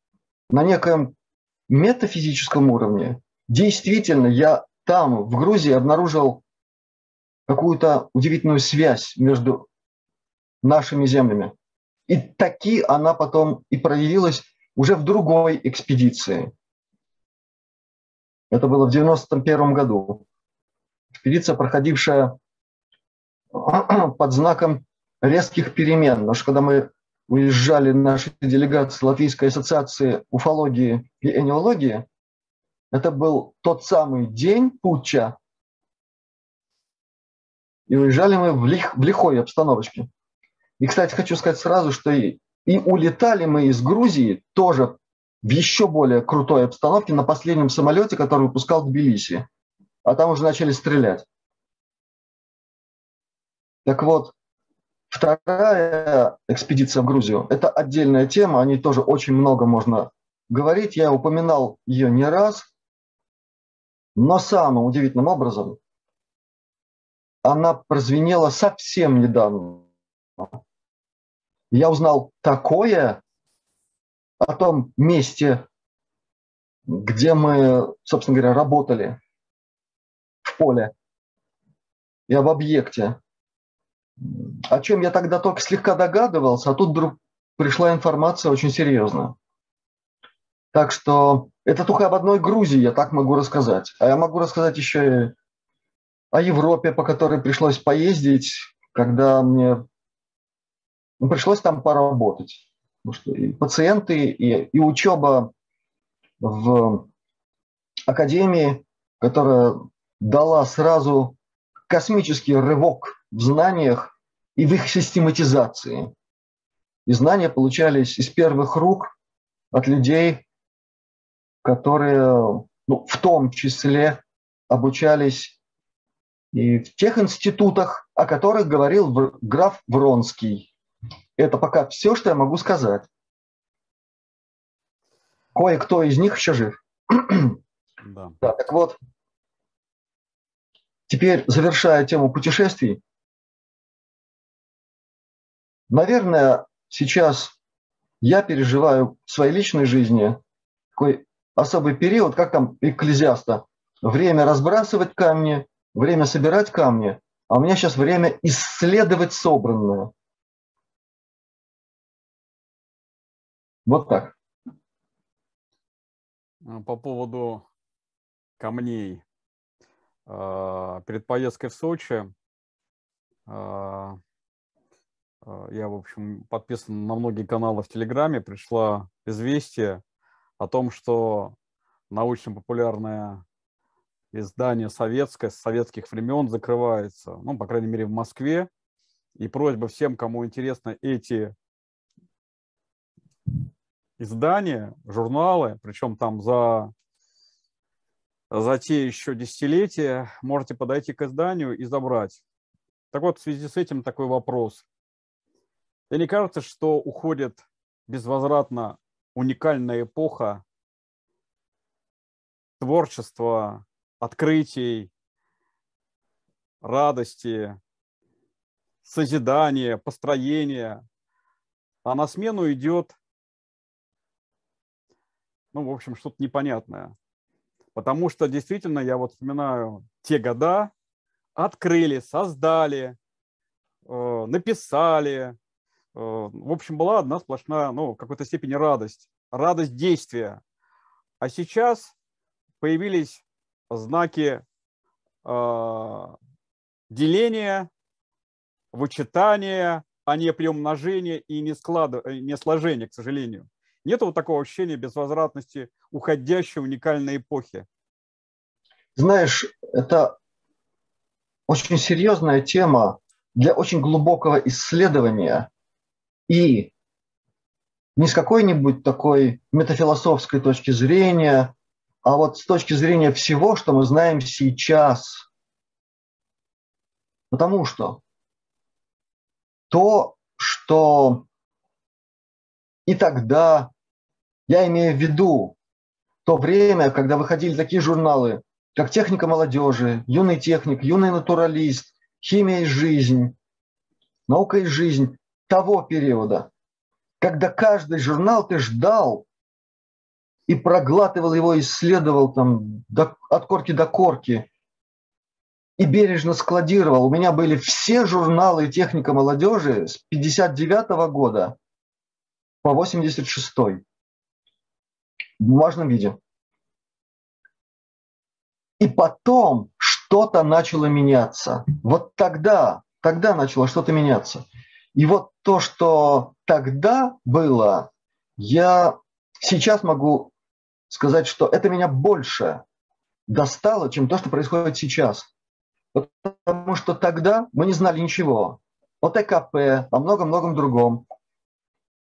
на некоем метафизическом уровне, действительно, я там, в Грузии, обнаружил какую-то удивительную связь между нашими землями. И таки она потом и проявилась уже в другой экспедиции. Это было в 91 году экспедиция, проходившая под знаком резких перемен. Потому что когда мы уезжали нашей делегации Латвийской ассоциации уфологии и энеологии, это был тот самый день путча, и уезжали мы в, лих, в лихой обстановочке. И, кстати, хочу сказать сразу, что и, и улетали мы из Грузии тоже в еще более крутой обстановке на последнем самолете, который выпускал Тбилиси а там уже начали стрелять. Так вот, вторая экспедиция в Грузию – это отдельная тема, о ней тоже очень много можно говорить. Я упоминал ее не раз, но самым удивительным образом она прозвенела совсем недавно. Я узнал такое о том месте, где мы, собственно говоря, работали поле и об объекте, о чем я тогда только слегка догадывался, а тут вдруг пришла информация очень серьезная. Так что это только об одной Грузии я так могу рассказать. А я могу рассказать еще и о Европе, по которой пришлось поездить, когда мне ну, пришлось там поработать. Потому что и пациенты, и, и учеба в академии, которая дала сразу космический рывок в знаниях и в их систематизации. И знания получались из первых рук от людей, которые ну, в том числе обучались и в тех институтах, о которых говорил граф Вронский. Это пока все, что я могу сказать. Кое-кто из них еще жив. Да. да так вот, теперь завершая тему путешествий, наверное, сейчас я переживаю в своей личной жизни такой особый период, как там экклезиаста, время разбрасывать камни, время собирать камни, а у меня сейчас время исследовать собранное. Вот так. А, по поводу камней. А, перед поездкой в Сочи а, я, в общем, подписан на многие каналы в Телеграме, пришла известие о том, что научно-популярное издание советское, с советских времен закрывается, ну, по крайней мере, в Москве. И просьба всем, кому интересны эти издания, журналы, причем там за, за те еще десятилетия, можете подойти к изданию и забрать. Так вот, в связи с этим такой вопрос. И не кажется, что уходит безвозвратно уникальная эпоха творчества, открытий, радости, созидания, построения, а на смену идет ну, в общем, что-то непонятное. Потому что действительно, я вот вспоминаю те года, открыли, создали, э, написали. Э, в общем, была одна сплошная, ну, в какой-то степени радость. Радость действия. А сейчас появились знаки э, деления, вычитания, а не приумножения и не, склада, не сложения, к сожалению. Нет вот такого ощущения безвозвратности уходящей уникальной эпохи? Знаешь, это очень серьезная тема для очень глубокого исследования и не с какой-нибудь такой метафилософской точки зрения, а вот с точки зрения всего, что мы знаем сейчас. Потому что то, что и тогда, я имею в виду то время, когда выходили такие журналы, как «Техника молодежи», «Юный техник», «Юный натуралист», «Химия и жизнь», «Наука и жизнь» того периода, когда каждый журнал ты ждал и проглатывал его, исследовал там до, от корки до корки и бережно складировал. У меня были все журналы «Техника молодежи» с 59 года по 86 в бумажном виде. И потом что-то начало меняться. Вот тогда, тогда начало что-то меняться. И вот то, что тогда было, я сейчас могу сказать, что это меня больше достало, чем то, что происходит сейчас. Потому что тогда мы не знали ничего о ТКП, о многом-многом другом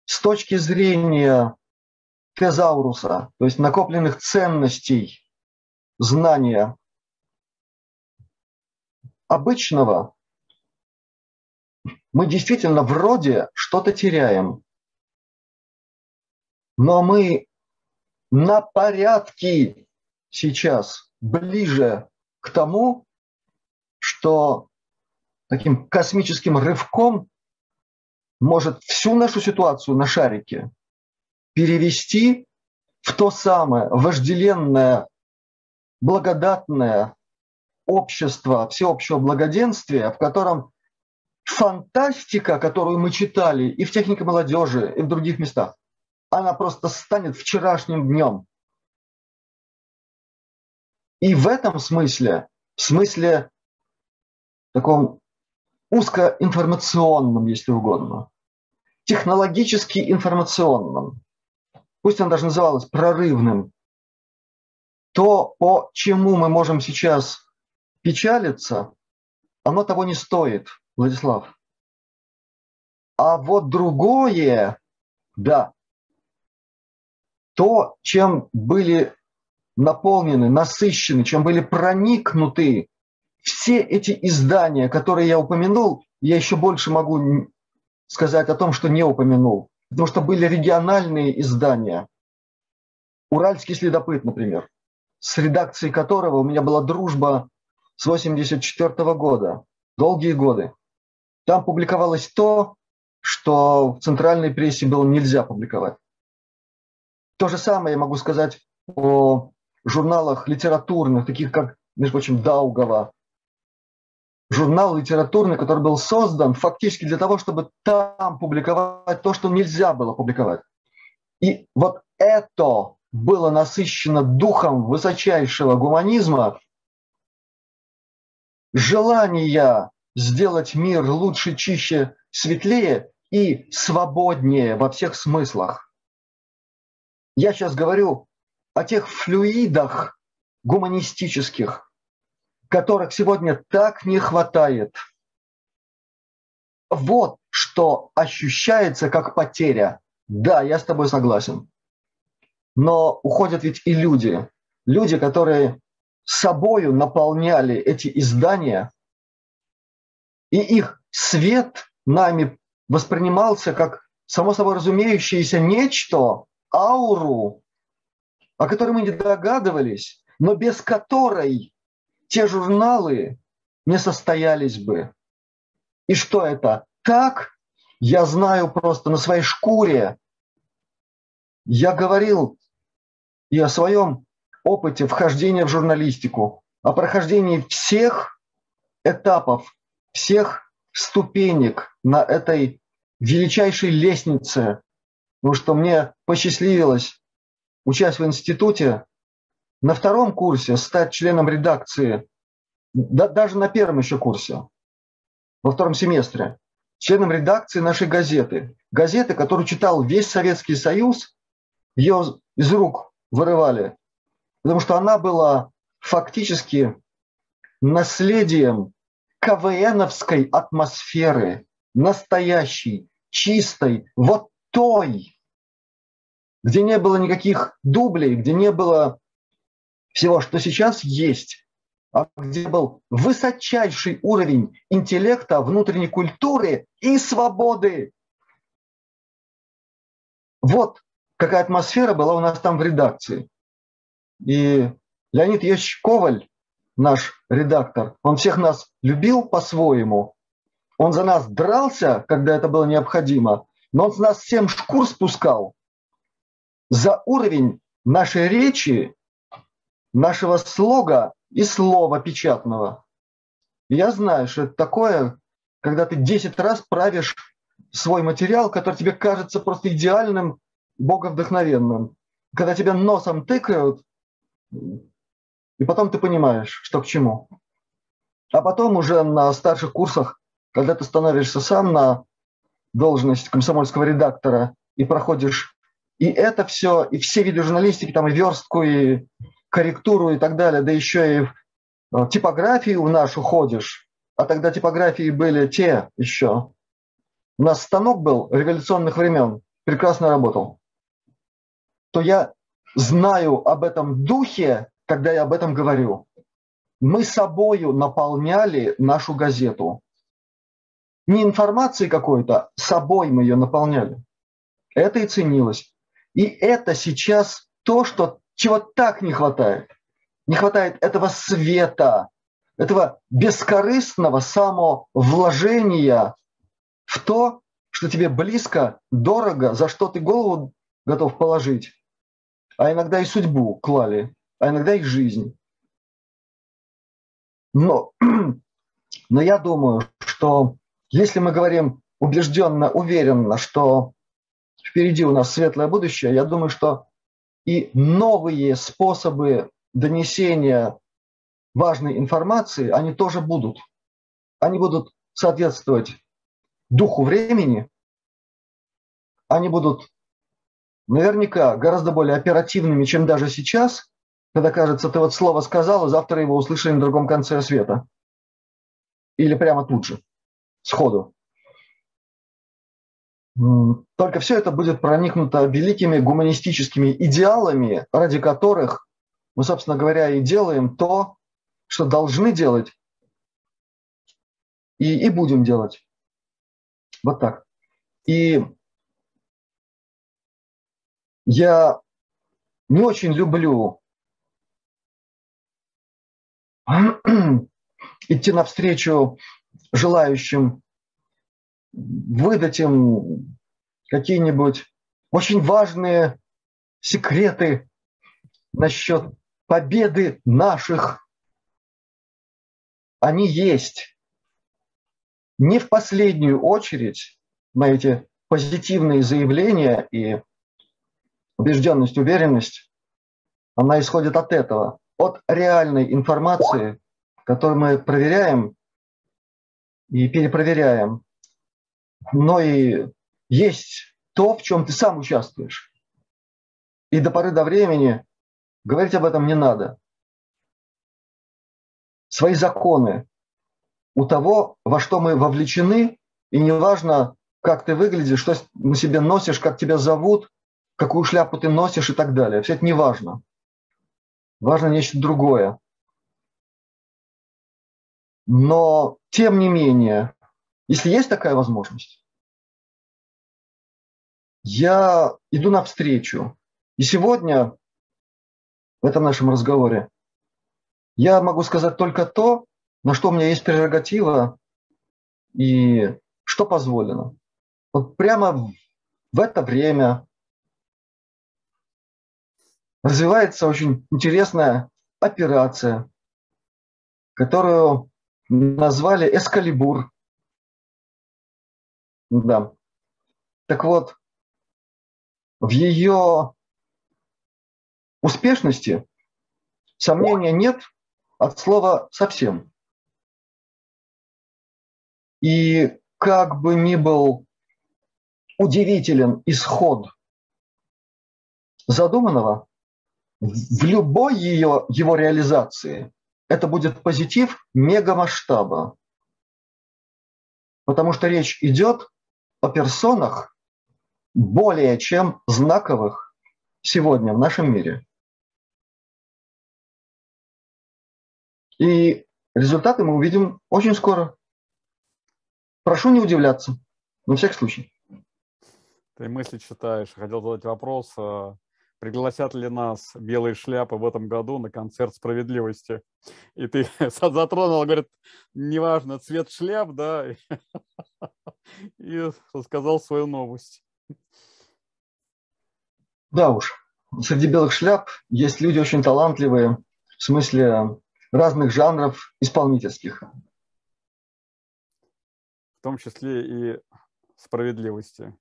с точки зрения тезауруса, то есть накопленных ценностей знания обычного, мы действительно вроде что-то теряем. Но мы на порядке сейчас ближе к тому, что таким космическим рывком может всю нашу ситуацию на шарике перевести в то самое вожделенное, благодатное общество всеобщего благоденствия, в котором фантастика, которую мы читали и в технике молодежи, и в других местах, она просто станет вчерашним днем. И в этом смысле, в смысле таком узкоинформационном, если угодно, технологически информационном, пусть он даже называлось прорывным, то, по чему мы можем сейчас печалиться, оно того не стоит, Владислав. А вот другое, да, то, чем были наполнены, насыщены, чем были проникнуты все эти издания, которые я упомянул, я еще больше могу сказать о том, что не упомянул. Потому что были региональные издания. Уральский следопыт, например, с редакцией которого у меня была дружба с 1984 года, долгие годы. Там публиковалось то, что в центральной прессе было нельзя публиковать. То же самое я могу сказать о журналах литературных, таких как, между прочим, Даугава. Журнал литературный, который был создан фактически для того, чтобы там публиковать то, что нельзя было публиковать. И вот это было насыщено духом высочайшего гуманизма, желания сделать мир лучше, чище, светлее и свободнее во всех смыслах. Я сейчас говорю о тех флюидах гуманистических, которых сегодня так не хватает. Вот что ощущается как потеря. Да, я с тобой согласен. Но уходят ведь и люди. Люди, которые собою наполняли эти издания, и их свет нами воспринимался как само собой разумеющееся нечто, ауру, о которой мы не догадывались, но без которой те журналы не состоялись бы. И что это? Так я знаю просто на своей шкуре. Я говорил и о своем опыте вхождения в журналистику, о прохождении всех этапов, всех ступенек на этой величайшей лестнице, потому что мне посчастливилось, учась в институте, на втором курсе стать членом редакции, да, даже на первом еще курсе, во втором семестре, членом редакции нашей газеты. Газеты, которую читал весь Советский Союз, ее из рук вырывали потому что она была фактически наследием КВНовской атмосферы, настоящей, чистой, вот той, где не было никаких дублей, где не было всего, что сейчас есть, а где был высочайший уровень интеллекта, внутренней культуры и свободы. Вот какая атмосфера была у нас там в редакции. И Леонид Ящ Коваль, наш редактор, он всех нас любил по-своему. Он за нас дрался, когда это было необходимо, но он с нас всем шкур спускал за уровень нашей речи, нашего слога и слова печатного. Я знаю, что это такое, когда ты 10 раз правишь свой материал, который тебе кажется просто идеальным, боговдохновенным. Когда тебя носом тыкают, и потом ты понимаешь, что к чему. А потом уже на старших курсах, когда ты становишься сам на должность комсомольского редактора и проходишь и это все, и все виды журналистики, там и верстку, и корректуру и так далее, да еще и в э, типографию в нашу ходишь, а тогда типографии были те еще. У нас станок был революционных времен, прекрасно работал. То я знаю об этом духе, когда я об этом говорю. Мы собою наполняли нашу газету. Не информацией какой-то, собой мы ее наполняли. Это и ценилось. И это сейчас то, что, чего так не хватает. Не хватает этого света, этого бескорыстного самовложения в то, что тебе близко, дорого, за что ты голову готов положить а иногда и судьбу клали, а иногда и жизнь. Но, но я думаю, что если мы говорим убежденно, уверенно, что впереди у нас светлое будущее, я думаю, что и новые способы донесения важной информации, они тоже будут. Они будут соответствовать духу времени, они будут наверняка гораздо более оперативными, чем даже сейчас, когда, кажется, ты вот слово сказал, и завтра его услышали на другом конце света. Или прямо тут же, сходу. Только все это будет проникнуто великими гуманистическими идеалами, ради которых мы, собственно говоря, и делаем то, что должны делать, и, и будем делать. Вот так. И я не очень люблю идти навстречу желающим, выдать им какие-нибудь очень важные секреты насчет победы наших. Они есть. Не в последнюю очередь на эти позитивные заявления и убежденность, уверенность, она исходит от этого, от реальной информации, которую мы проверяем и перепроверяем. Но и есть то, в чем ты сам участвуешь. И до поры до времени говорить об этом не надо. Свои законы у того, во что мы вовлечены, и неважно, как ты выглядишь, что на себе носишь, как тебя зовут, какую шляпу ты носишь и так далее. Все это не важно. Важно нечто другое. Но, тем не менее, если есть такая возможность, я иду навстречу. И сегодня, в этом нашем разговоре, я могу сказать только то, на что у меня есть прерогатива и что позволено. Вот прямо в это время развивается очень интересная операция, которую назвали «Эскалибур». Да. Так вот, в ее успешности сомнения нет от слова «совсем». И как бы ни был удивителен исход задуманного, в любой ее, его реализации это будет позитив мегамасштаба. Потому что речь идет о персонах более чем знаковых сегодня в нашем мире. И результаты мы увидим очень скоро. Прошу не удивляться, на всякий случай. Ты мысли читаешь. Хотел задать вопрос. Пригласят ли нас белые шляпы в этом году на концерт справедливости? И ты затронул, говорит, неважно, цвет шляп, да, и сказал свою новость. Да уж, среди белых шляп есть люди очень талантливые, в смысле разных жанров исполнительских. В том числе и справедливости.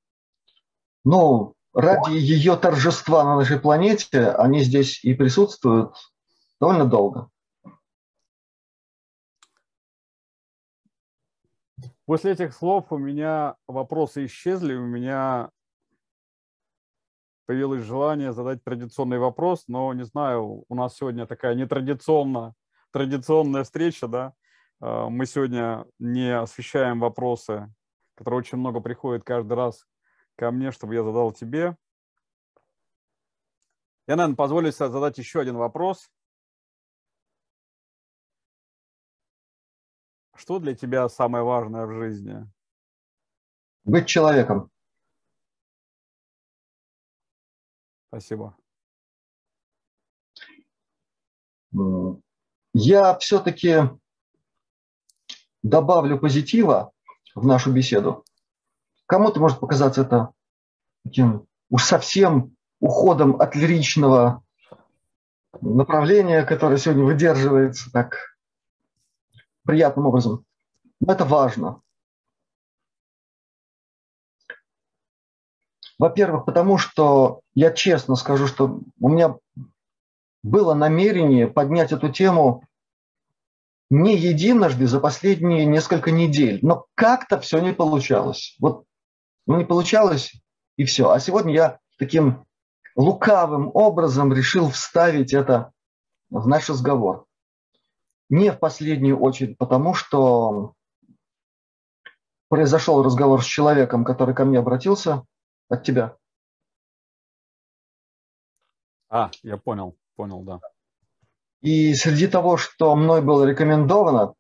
Ну, ради ее торжества на нашей планете они здесь и присутствуют довольно долго. После этих слов у меня вопросы исчезли, у меня появилось желание задать традиционный вопрос, но не знаю, у нас сегодня такая нетрадиционная традиционная встреча, да. А, мы сегодня не освещаем вопросы, которые очень много приходят каждый раз ко мне, чтобы я задал тебе. Я, наверное, позволю себе задать еще один вопрос. Что для тебя самое важное в жизни? Быть человеком. Спасибо. Я все-таки добавлю позитива в нашу беседу. Кому-то может показаться это таким уж совсем уходом от лиричного направления, которое сегодня выдерживается так приятным образом. Но это важно. Во-первых, потому что я честно скажу, что у меня было намерение поднять эту тему не единожды за последние несколько недель, но как-то все не получалось. Вот ну, не получалось, и все. А сегодня я таким лукавым образом решил вставить это в наш разговор. Не в последнюю очередь, потому что произошел разговор с человеком, который ко мне обратился от тебя. А, я понял, понял, да. И среди того, что мной было рекомендовано,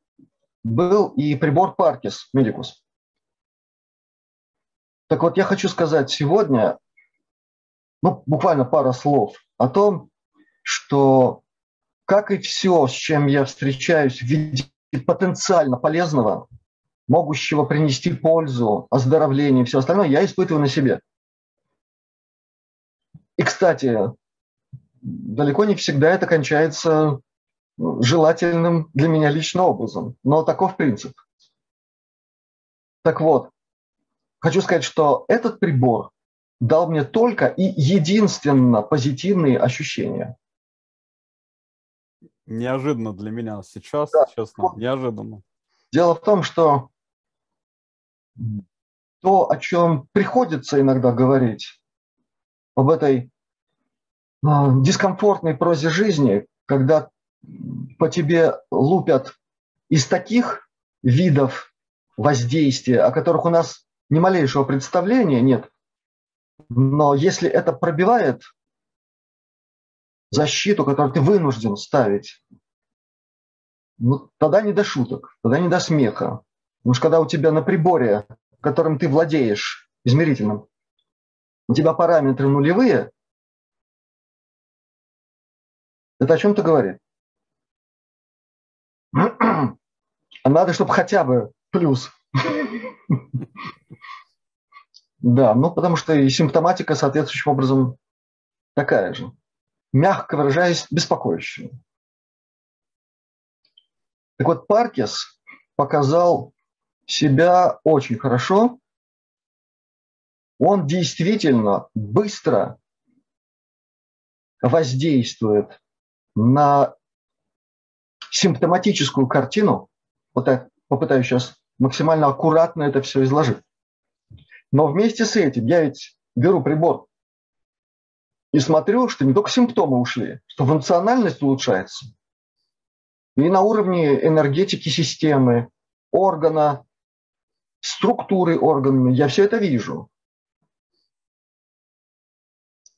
был и прибор Паркис Медикус. Так вот, я хочу сказать сегодня, ну, буквально пара слов о том, что, как и все, с чем я встречаюсь в потенциально полезного, могущего принести пользу, оздоровление и все остальное, я испытываю на себе. И, кстати, далеко не всегда это кончается желательным для меня лично образом, но таков принцип. Так вот, хочу сказать, что этот прибор дал мне только и единственно позитивные ощущения. Неожиданно для меня сейчас, да. честно, неожиданно. Дело в том, что то, о чем приходится иногда говорить, об этой а, дискомфортной прозе жизни, когда по тебе лупят из таких видов воздействия, о которых у нас ни малейшего представления нет, но если это пробивает защиту, которую ты вынужден ставить, ну, тогда не до шуток, тогда не до смеха. Потому что когда у тебя на приборе, которым ты владеешь, измерительным, у тебя параметры нулевые, это о чем-то говорит. А надо, чтобы хотя бы плюс. Да, ну потому что и симптоматика соответствующим образом такая же. Мягко выражаясь, беспокоящая. Так вот, Паркес показал себя очень хорошо. Он действительно быстро воздействует на симптоматическую картину. Вот я попытаюсь сейчас максимально аккуратно это все изложить. Но вместе с этим я ведь беру прибор и смотрю, что не только симптомы ушли, что функциональность улучшается. И на уровне энергетики системы, органа, структуры органами, я все это вижу.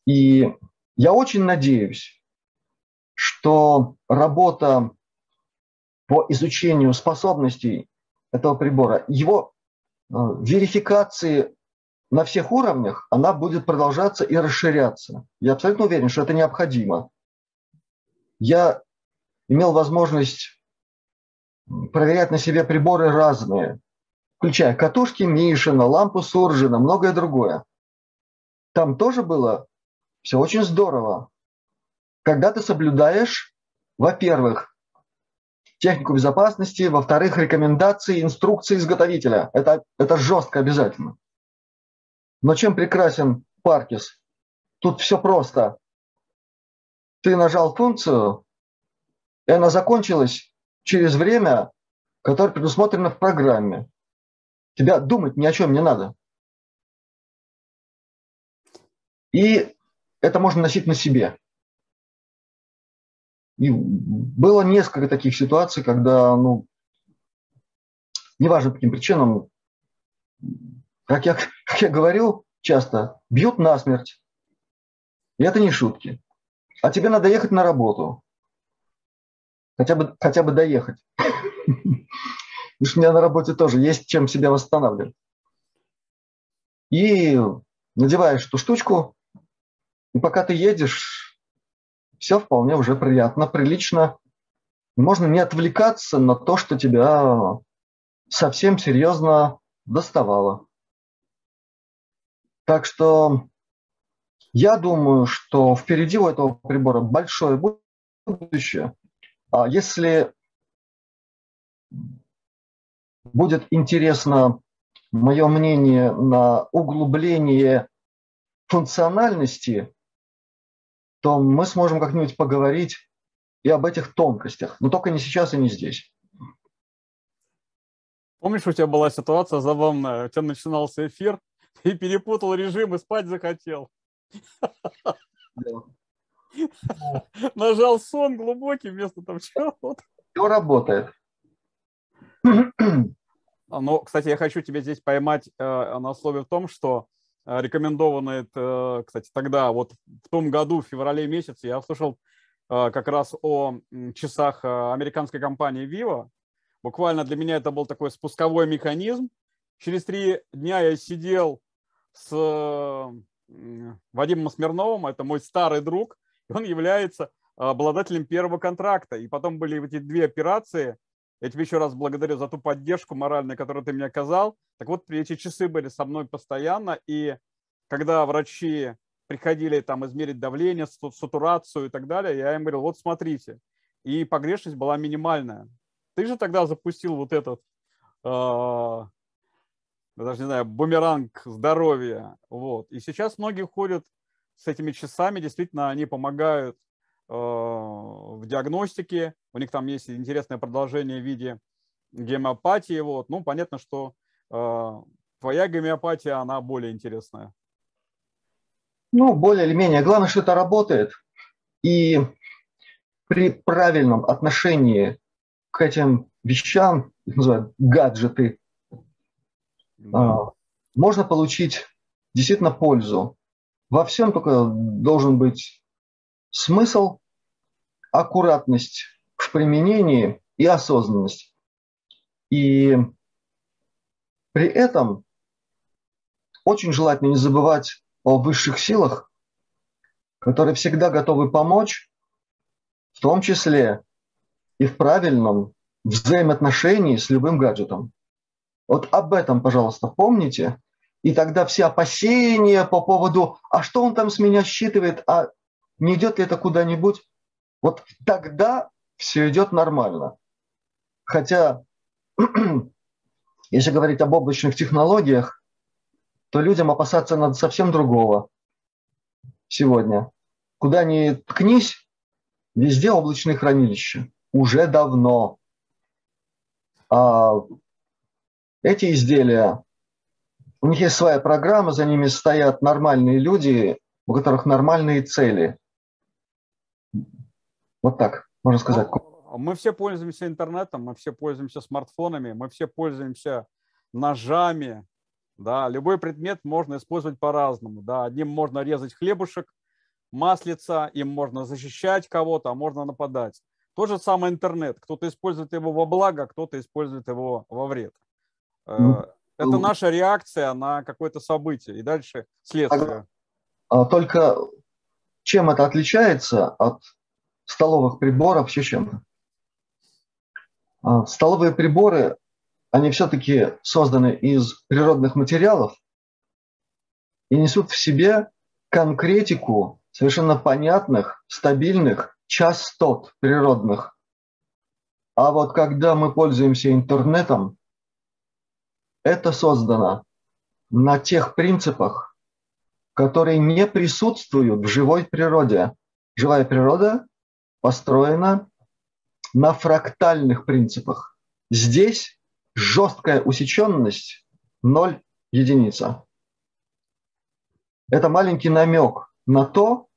И я очень надеюсь, что работа по изучению способностей этого прибора, его э, верификации на всех уровнях, она будет продолжаться и расширяться. Я абсолютно уверен, что это необходимо. Я имел возможность проверять на себе приборы разные, включая катушки Мишина, лампу Суржина, многое другое. Там тоже было все очень здорово. Когда ты соблюдаешь, во-первых, технику безопасности, во-вторых, рекомендации, инструкции изготовителя. Это, это жестко обязательно. Но чем прекрасен Паркис? Тут все просто. Ты нажал функцию, и она закончилась через время, которое предусмотрено в программе. Тебя думать ни о чем не надо. И это можно носить на себе. И было несколько таких ситуаций, когда, ну, неважно по каким причинам, как я, как я говорил часто, бьют насмерть. И это не шутки. А тебе надо ехать на работу. Хотя бы, хотя бы доехать. Потому что у меня на работе тоже есть чем себя восстанавливать. И надеваешь эту штучку, и пока ты едешь, все вполне уже приятно, прилично. Можно не отвлекаться на то, что тебя совсем серьезно доставало. Так что я думаю, что впереди у этого прибора большое будущее. А если будет интересно мое мнение на углубление функциональности то мы сможем как-нибудь поговорить и об этих тонкостях, но только не сейчас и не здесь. Помнишь, у тебя была ситуация забавная, у тебя начинался эфир, ты перепутал режим и спать захотел. Нажал сон глубокий вместо того, чего. Все работает. Ну, кстати, я хочу тебя здесь поймать э, на слове в том, что Э, рекомендовано это, кстати, тогда, вот в том году, в феврале месяце, я услышал э, как раз о часах э, американской компании Vivo. Буквально для меня это был такой спусковой механизм. Через три дня я сидел с Вадимом Смирновым, это мой старый друг, и он является обладателем первого контракта. И потом были эти две операции, Я тебе еще раз благодарю за ту поддержку моральную, которую ты мне оказал. Так вот, эти часы были со мной постоянно, и когда врачи приходили там измерить давление, сатурацию и так далее, я им говорил, вот смотрите, и погрешность была минимальная. Ты же тогда запустил вот этот, э, даже не знаю, бумеранг здоровья, вот. И сейчас многие ходят с этими часами, действительно, они помогают э, в диагностике, у них там есть интересное продолжение в виде гомеопатии, вот. Ну, понятно, что э, твоя гомеопатия, она более интересная. Ну, более или менее. Главное, что это работает. И при правильном отношении к этим вещам, их называют гаджеты, да. А, можно получить действительно пользу. Во всем только должен быть смысл, аккуратность в применении и осознанность. И при этом очень желательно не забывать о высших силах, которые всегда готовы помочь, в том числе и в правильном взаимоотношении с любым гаджетом. Вот об этом, пожалуйста, помните. И тогда все опасения по поводу, а что он там с меня считывает, а не идет ли это куда-нибудь, вот тогда все идет нормально. Хотя, если говорить об облачных технологиях, то людям опасаться надо совсем другого сегодня. Куда ни ткнись, везде облачные хранилища. Уже давно. А эти изделия, у них есть своя программа, за ними стоят нормальные люди, у которых нормальные цели. Вот так, можно сказать. Ну, мы все пользуемся интернетом, мы все пользуемся смартфонами, мы все пользуемся ножами, да, любой предмет можно использовать по-разному. Да. Одним можно резать хлебушек, маслица, им можно защищать кого-то, а можно нападать. То же самое интернет. Кто-то использует его во благо, кто-то использует его во вред. Э, ну, Это ну, наша реакция на какое-то событие. И дальше следствие. А, только чем это отличается от столовых приборов чем-то? А, столовые приборы они все-таки созданы из природных материалов и несут в себе конкретику совершенно понятных, стабильных частот природных. А вот когда мы пользуемся интернетом, это создано на тех принципах, которые не присутствуют в живой природе. Живая природа построена на фрактальных принципах. Здесь жесткая усеченность 0 единица. Это маленький намек на то,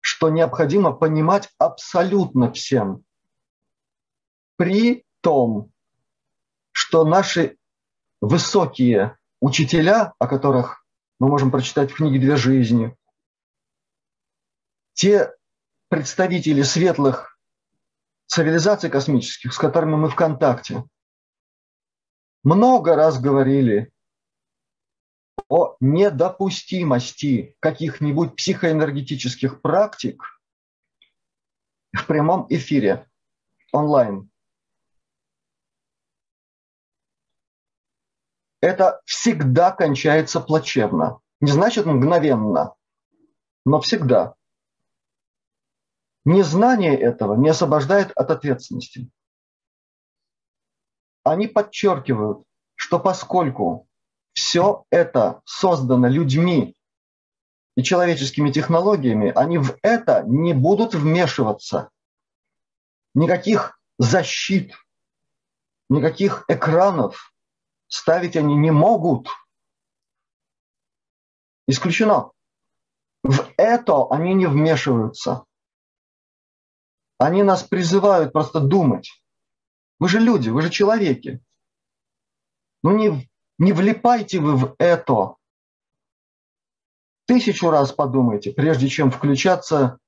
что необходимо понимать абсолютно всем. При том, что наши высокие учителя, о которых мы можем прочитать в книге «Две жизни», те представители светлых цивилизаций космических, с которыми мы в контакте – много раз говорили о недопустимости каких-нибудь психоэнергетических практик в прямом эфире онлайн. Это всегда кончается плачевно. Не значит мгновенно, но всегда. Незнание этого не освобождает от ответственности они подчеркивают, что поскольку все это создано людьми и человеческими технологиями, они в это не будут вмешиваться. Никаких защит, никаких экранов ставить они не могут. Исключено. В это они не вмешиваются. Они нас призывают просто думать. Вы же люди, вы же человеки. Ну не, не влипайте вы в это. Тысячу раз подумайте, прежде чем включаться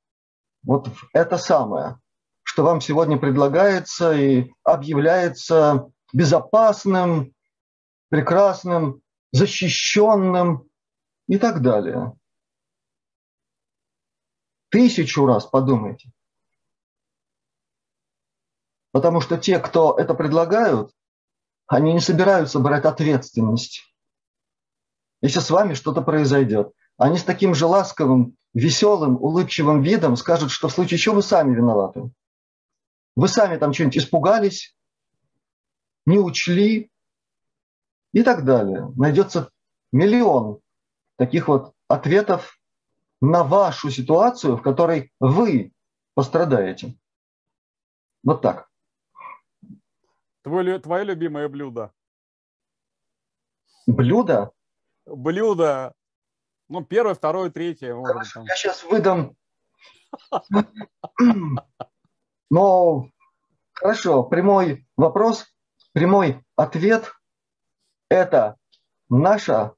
вот в это самое, что вам сегодня предлагается и объявляется безопасным, прекрасным, защищенным и так далее. Тысячу раз подумайте. Потому что те, кто это предлагают, они не собираются брать ответственность. Если с вами что-то произойдет, они с таким же ласковым, веселым, улыбчивым видом скажут, что в случае чего вы сами виноваты. Вы сами там что-нибудь испугались, не учли и так далее. Найдется миллион таких вот ответов на вашу ситуацию, в которой вы пострадаете. Вот так. Твой, твое любимое блюдо? Блюдо? Блюдо. Ну, первое, второе, третье. Хорошо, я сейчас выдам. Но хорошо, прямой вопрос, прямой ответ – это наша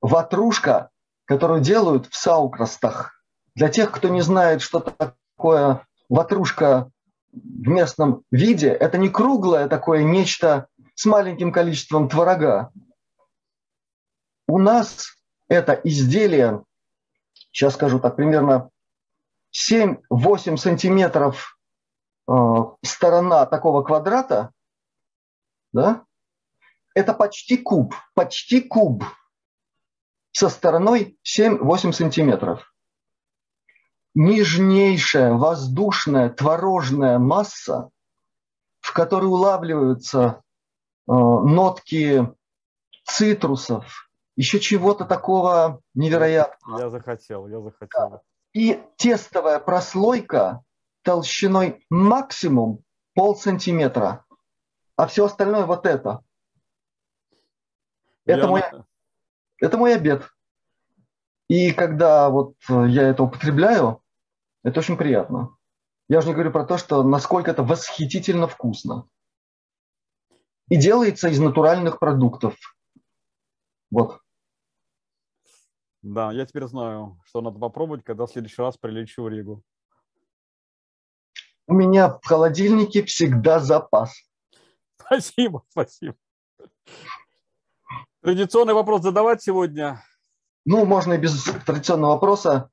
ватрушка, которую делают в саукрастах. Для тех, кто не знает, что такое ватрушка в местном виде, это не круглое такое нечто с маленьким количеством творога. У нас это изделие, сейчас скажу так, примерно 7-8 сантиметров э, сторона такого квадрата, да, это почти куб, почти куб со стороной 7-8 сантиметров. Нежнейшая воздушная творожная масса, в которой улавливаются э, нотки цитрусов, еще чего-то такого невероятного. Я захотел, я захотел. И тестовая прослойка толщиной максимум пол сантиметра, а все остальное вот это. Это я... мой это мой обед. И когда вот э, я это употребляю, это очень приятно. Я уже не говорю про то, что насколько это восхитительно вкусно. И делается из натуральных продуктов. Вот. Да, я теперь знаю, что надо попробовать, когда в следующий раз прилечу в Ригу. У меня в холодильнике всегда запас. Спасибо, спасибо. Традиционный вопрос задавать сегодня? Ну, можно и без традиционного вопроса.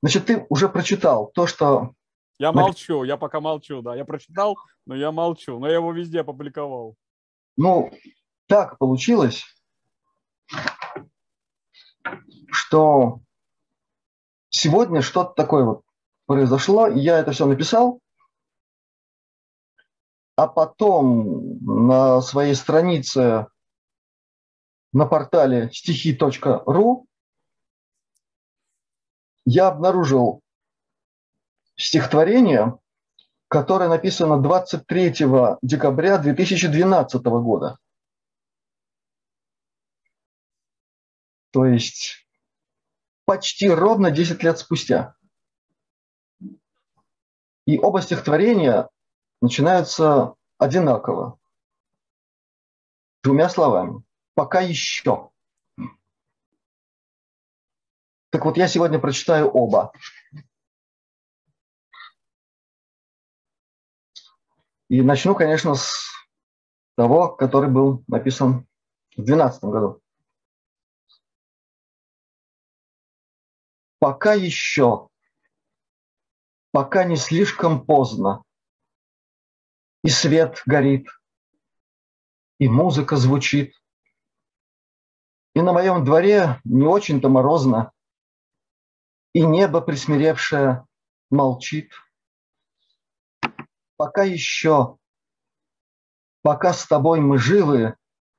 Значит, ты уже прочитал то, что... Я молчу, я пока молчу, да. Я прочитал, но я молчу. Но я его везде опубликовал. Ну, так получилось, что сегодня что-то такое вот произошло, и я это все написал, а потом на своей странице на портале стихи.ру я обнаружил стихотворение, которое написано 23 декабря 2012 года. То есть почти ровно 10 лет спустя. И оба стихотворения начинаются одинаково. Двумя словами. Пока еще. Так вот, я сегодня прочитаю оба. И начну, конечно, с того, который был написан в 2012 году. Пока еще, пока не слишком поздно, и свет горит, и музыка звучит. И на моем дворе не очень-то морозно, и небо присмиревшее молчит. Пока еще, пока с тобой мы живы,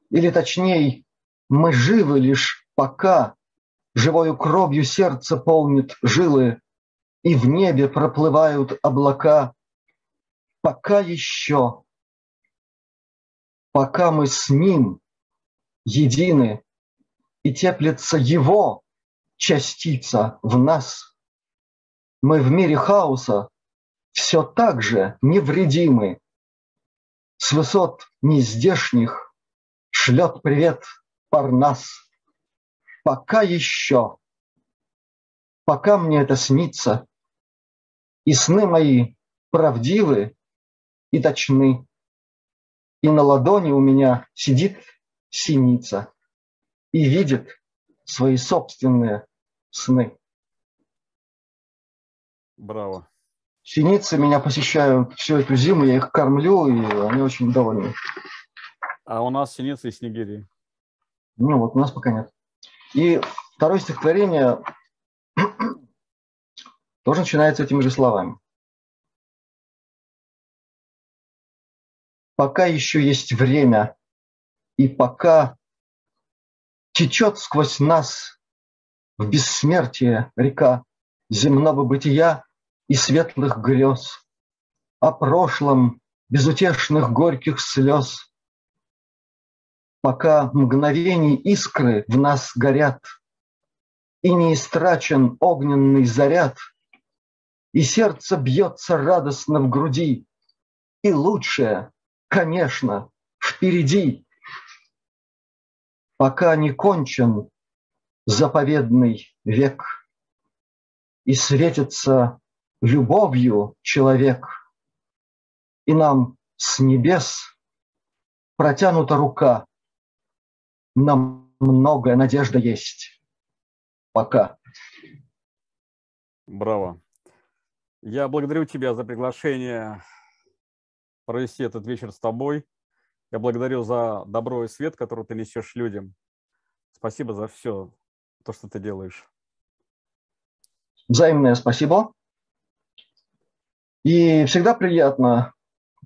или точнее, мы живы лишь пока живою кровью сердце полнит жилы, и в небе проплывают облака, пока еще, пока мы с Ним едины, и теплится Его частица в нас, мы в мире хаоса все так же невредимы. С высот нездешних шлет привет Парнас. Пока еще, пока мне это снится, и сны мои правдивы, и точны. И на ладони у меня сидит синица и видит свои собственные сны. Браво. Синицы меня посещают всю эту зиму, я их кормлю, и они очень довольны. А у нас синицы из Снегири. Ну вот, у нас пока нет. И второе стихотворение тоже начинается этими же словами. Пока еще есть время, и пока течет сквозь нас в бессмертие река земного бытия и светлых грез, о прошлом безутешных горьких слез, пока мгновений искры в нас горят, и не истрачен огненный заряд, и сердце бьется радостно в груди, и лучшее, конечно, впереди, пока не кончен заповедный век, и светится любовью человек, и нам с небес протянута рука, нам многое надежда есть. Пока. Браво. Я благодарю тебя за приглашение провести этот вечер с тобой. Я благодарю за добро и свет, который ты несешь людям. Спасибо за все, то, что ты делаешь. Взаимное спасибо. И всегда приятно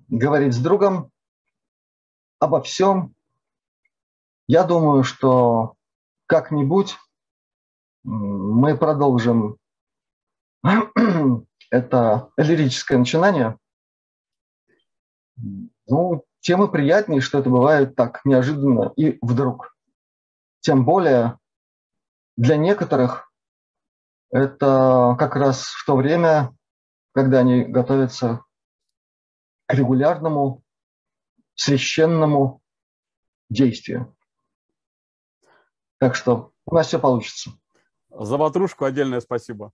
говорить с другом обо всем. Я думаю, что как-нибудь мы продолжим это лирическое начинание. Ну, тем и приятнее, что это бывает так неожиданно и вдруг. Тем более для некоторых это как раз в то время, когда они готовятся к регулярному священному действию. Так что у нас все получится. За ватрушку отдельное спасибо.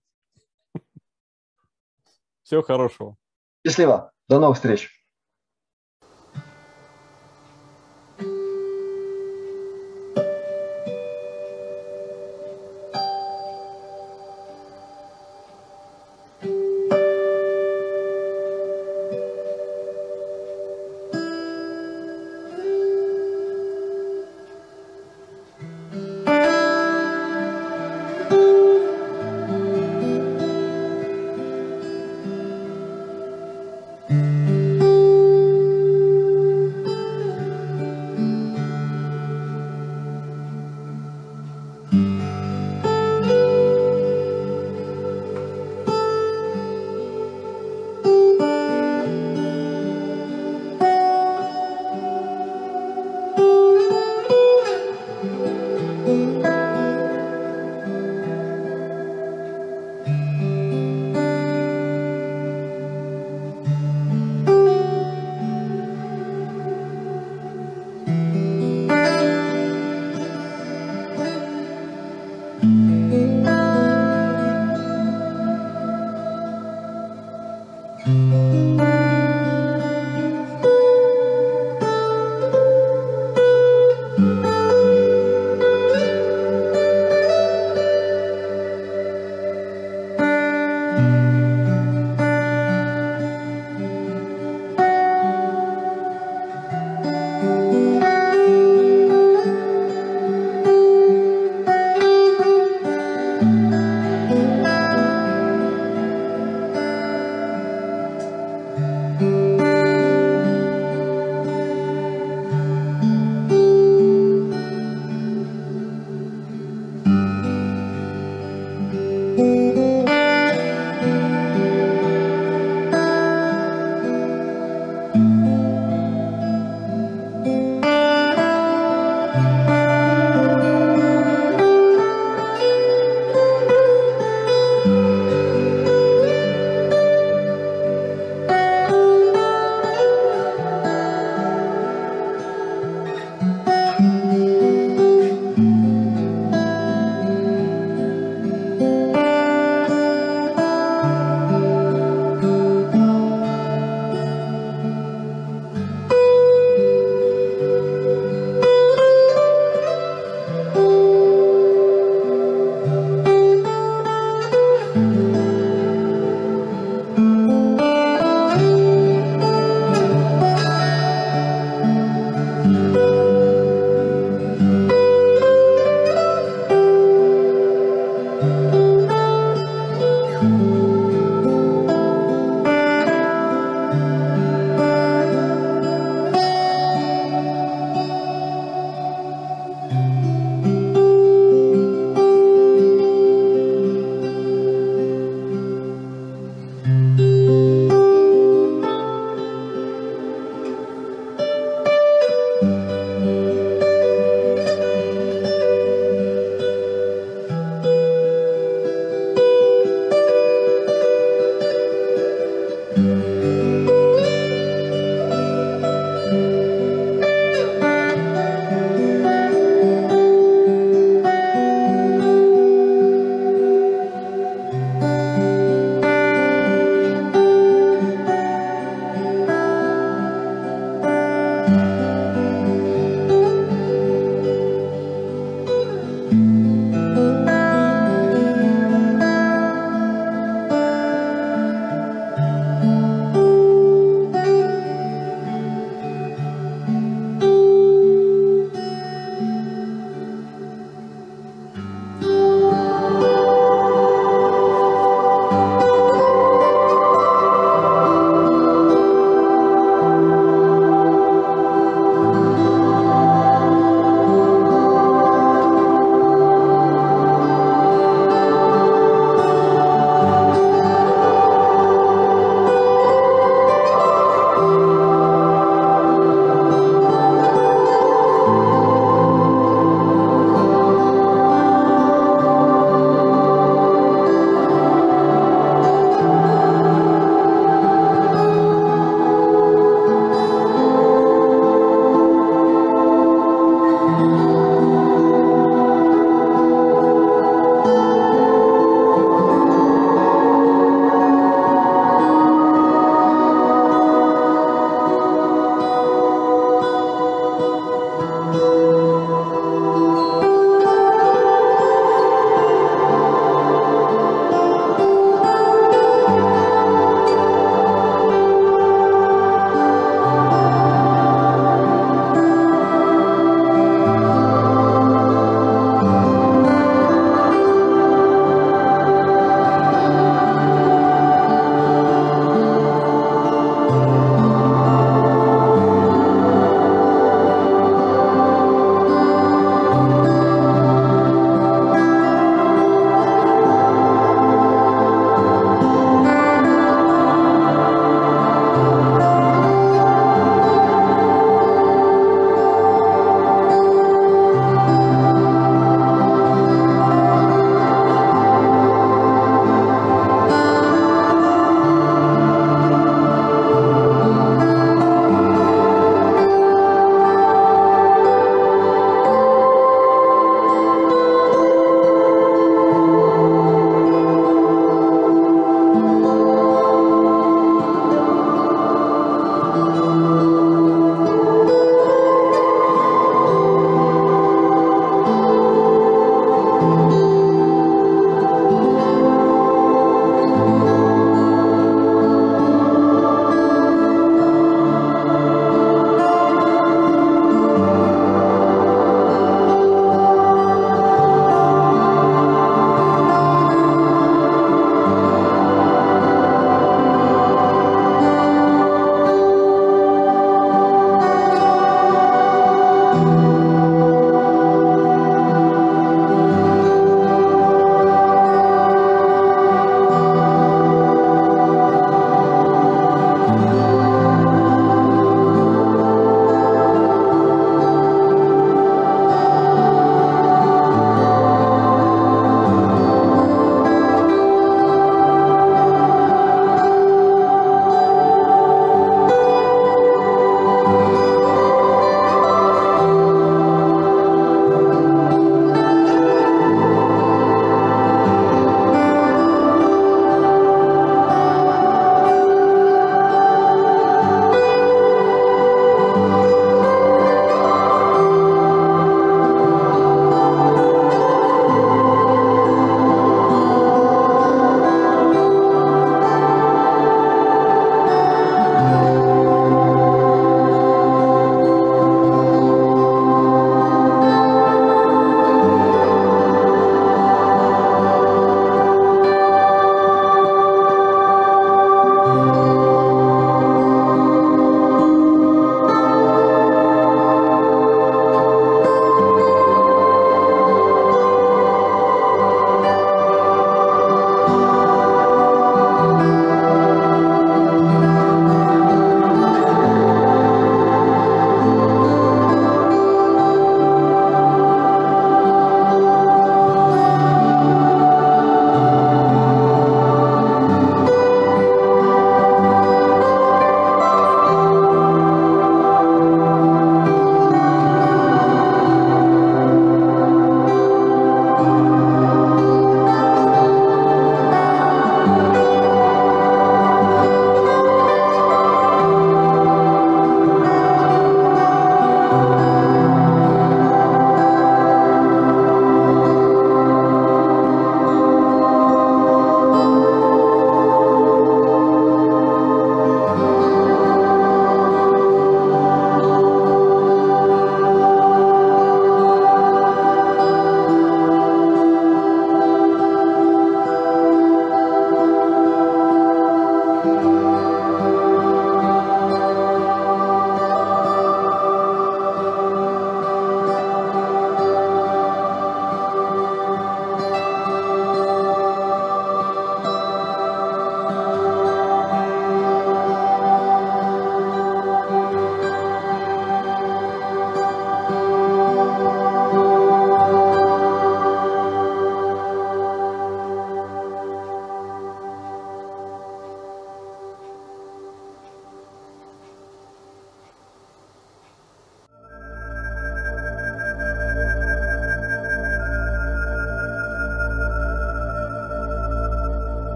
Всего хорошего. Счастливо. До новых встреч.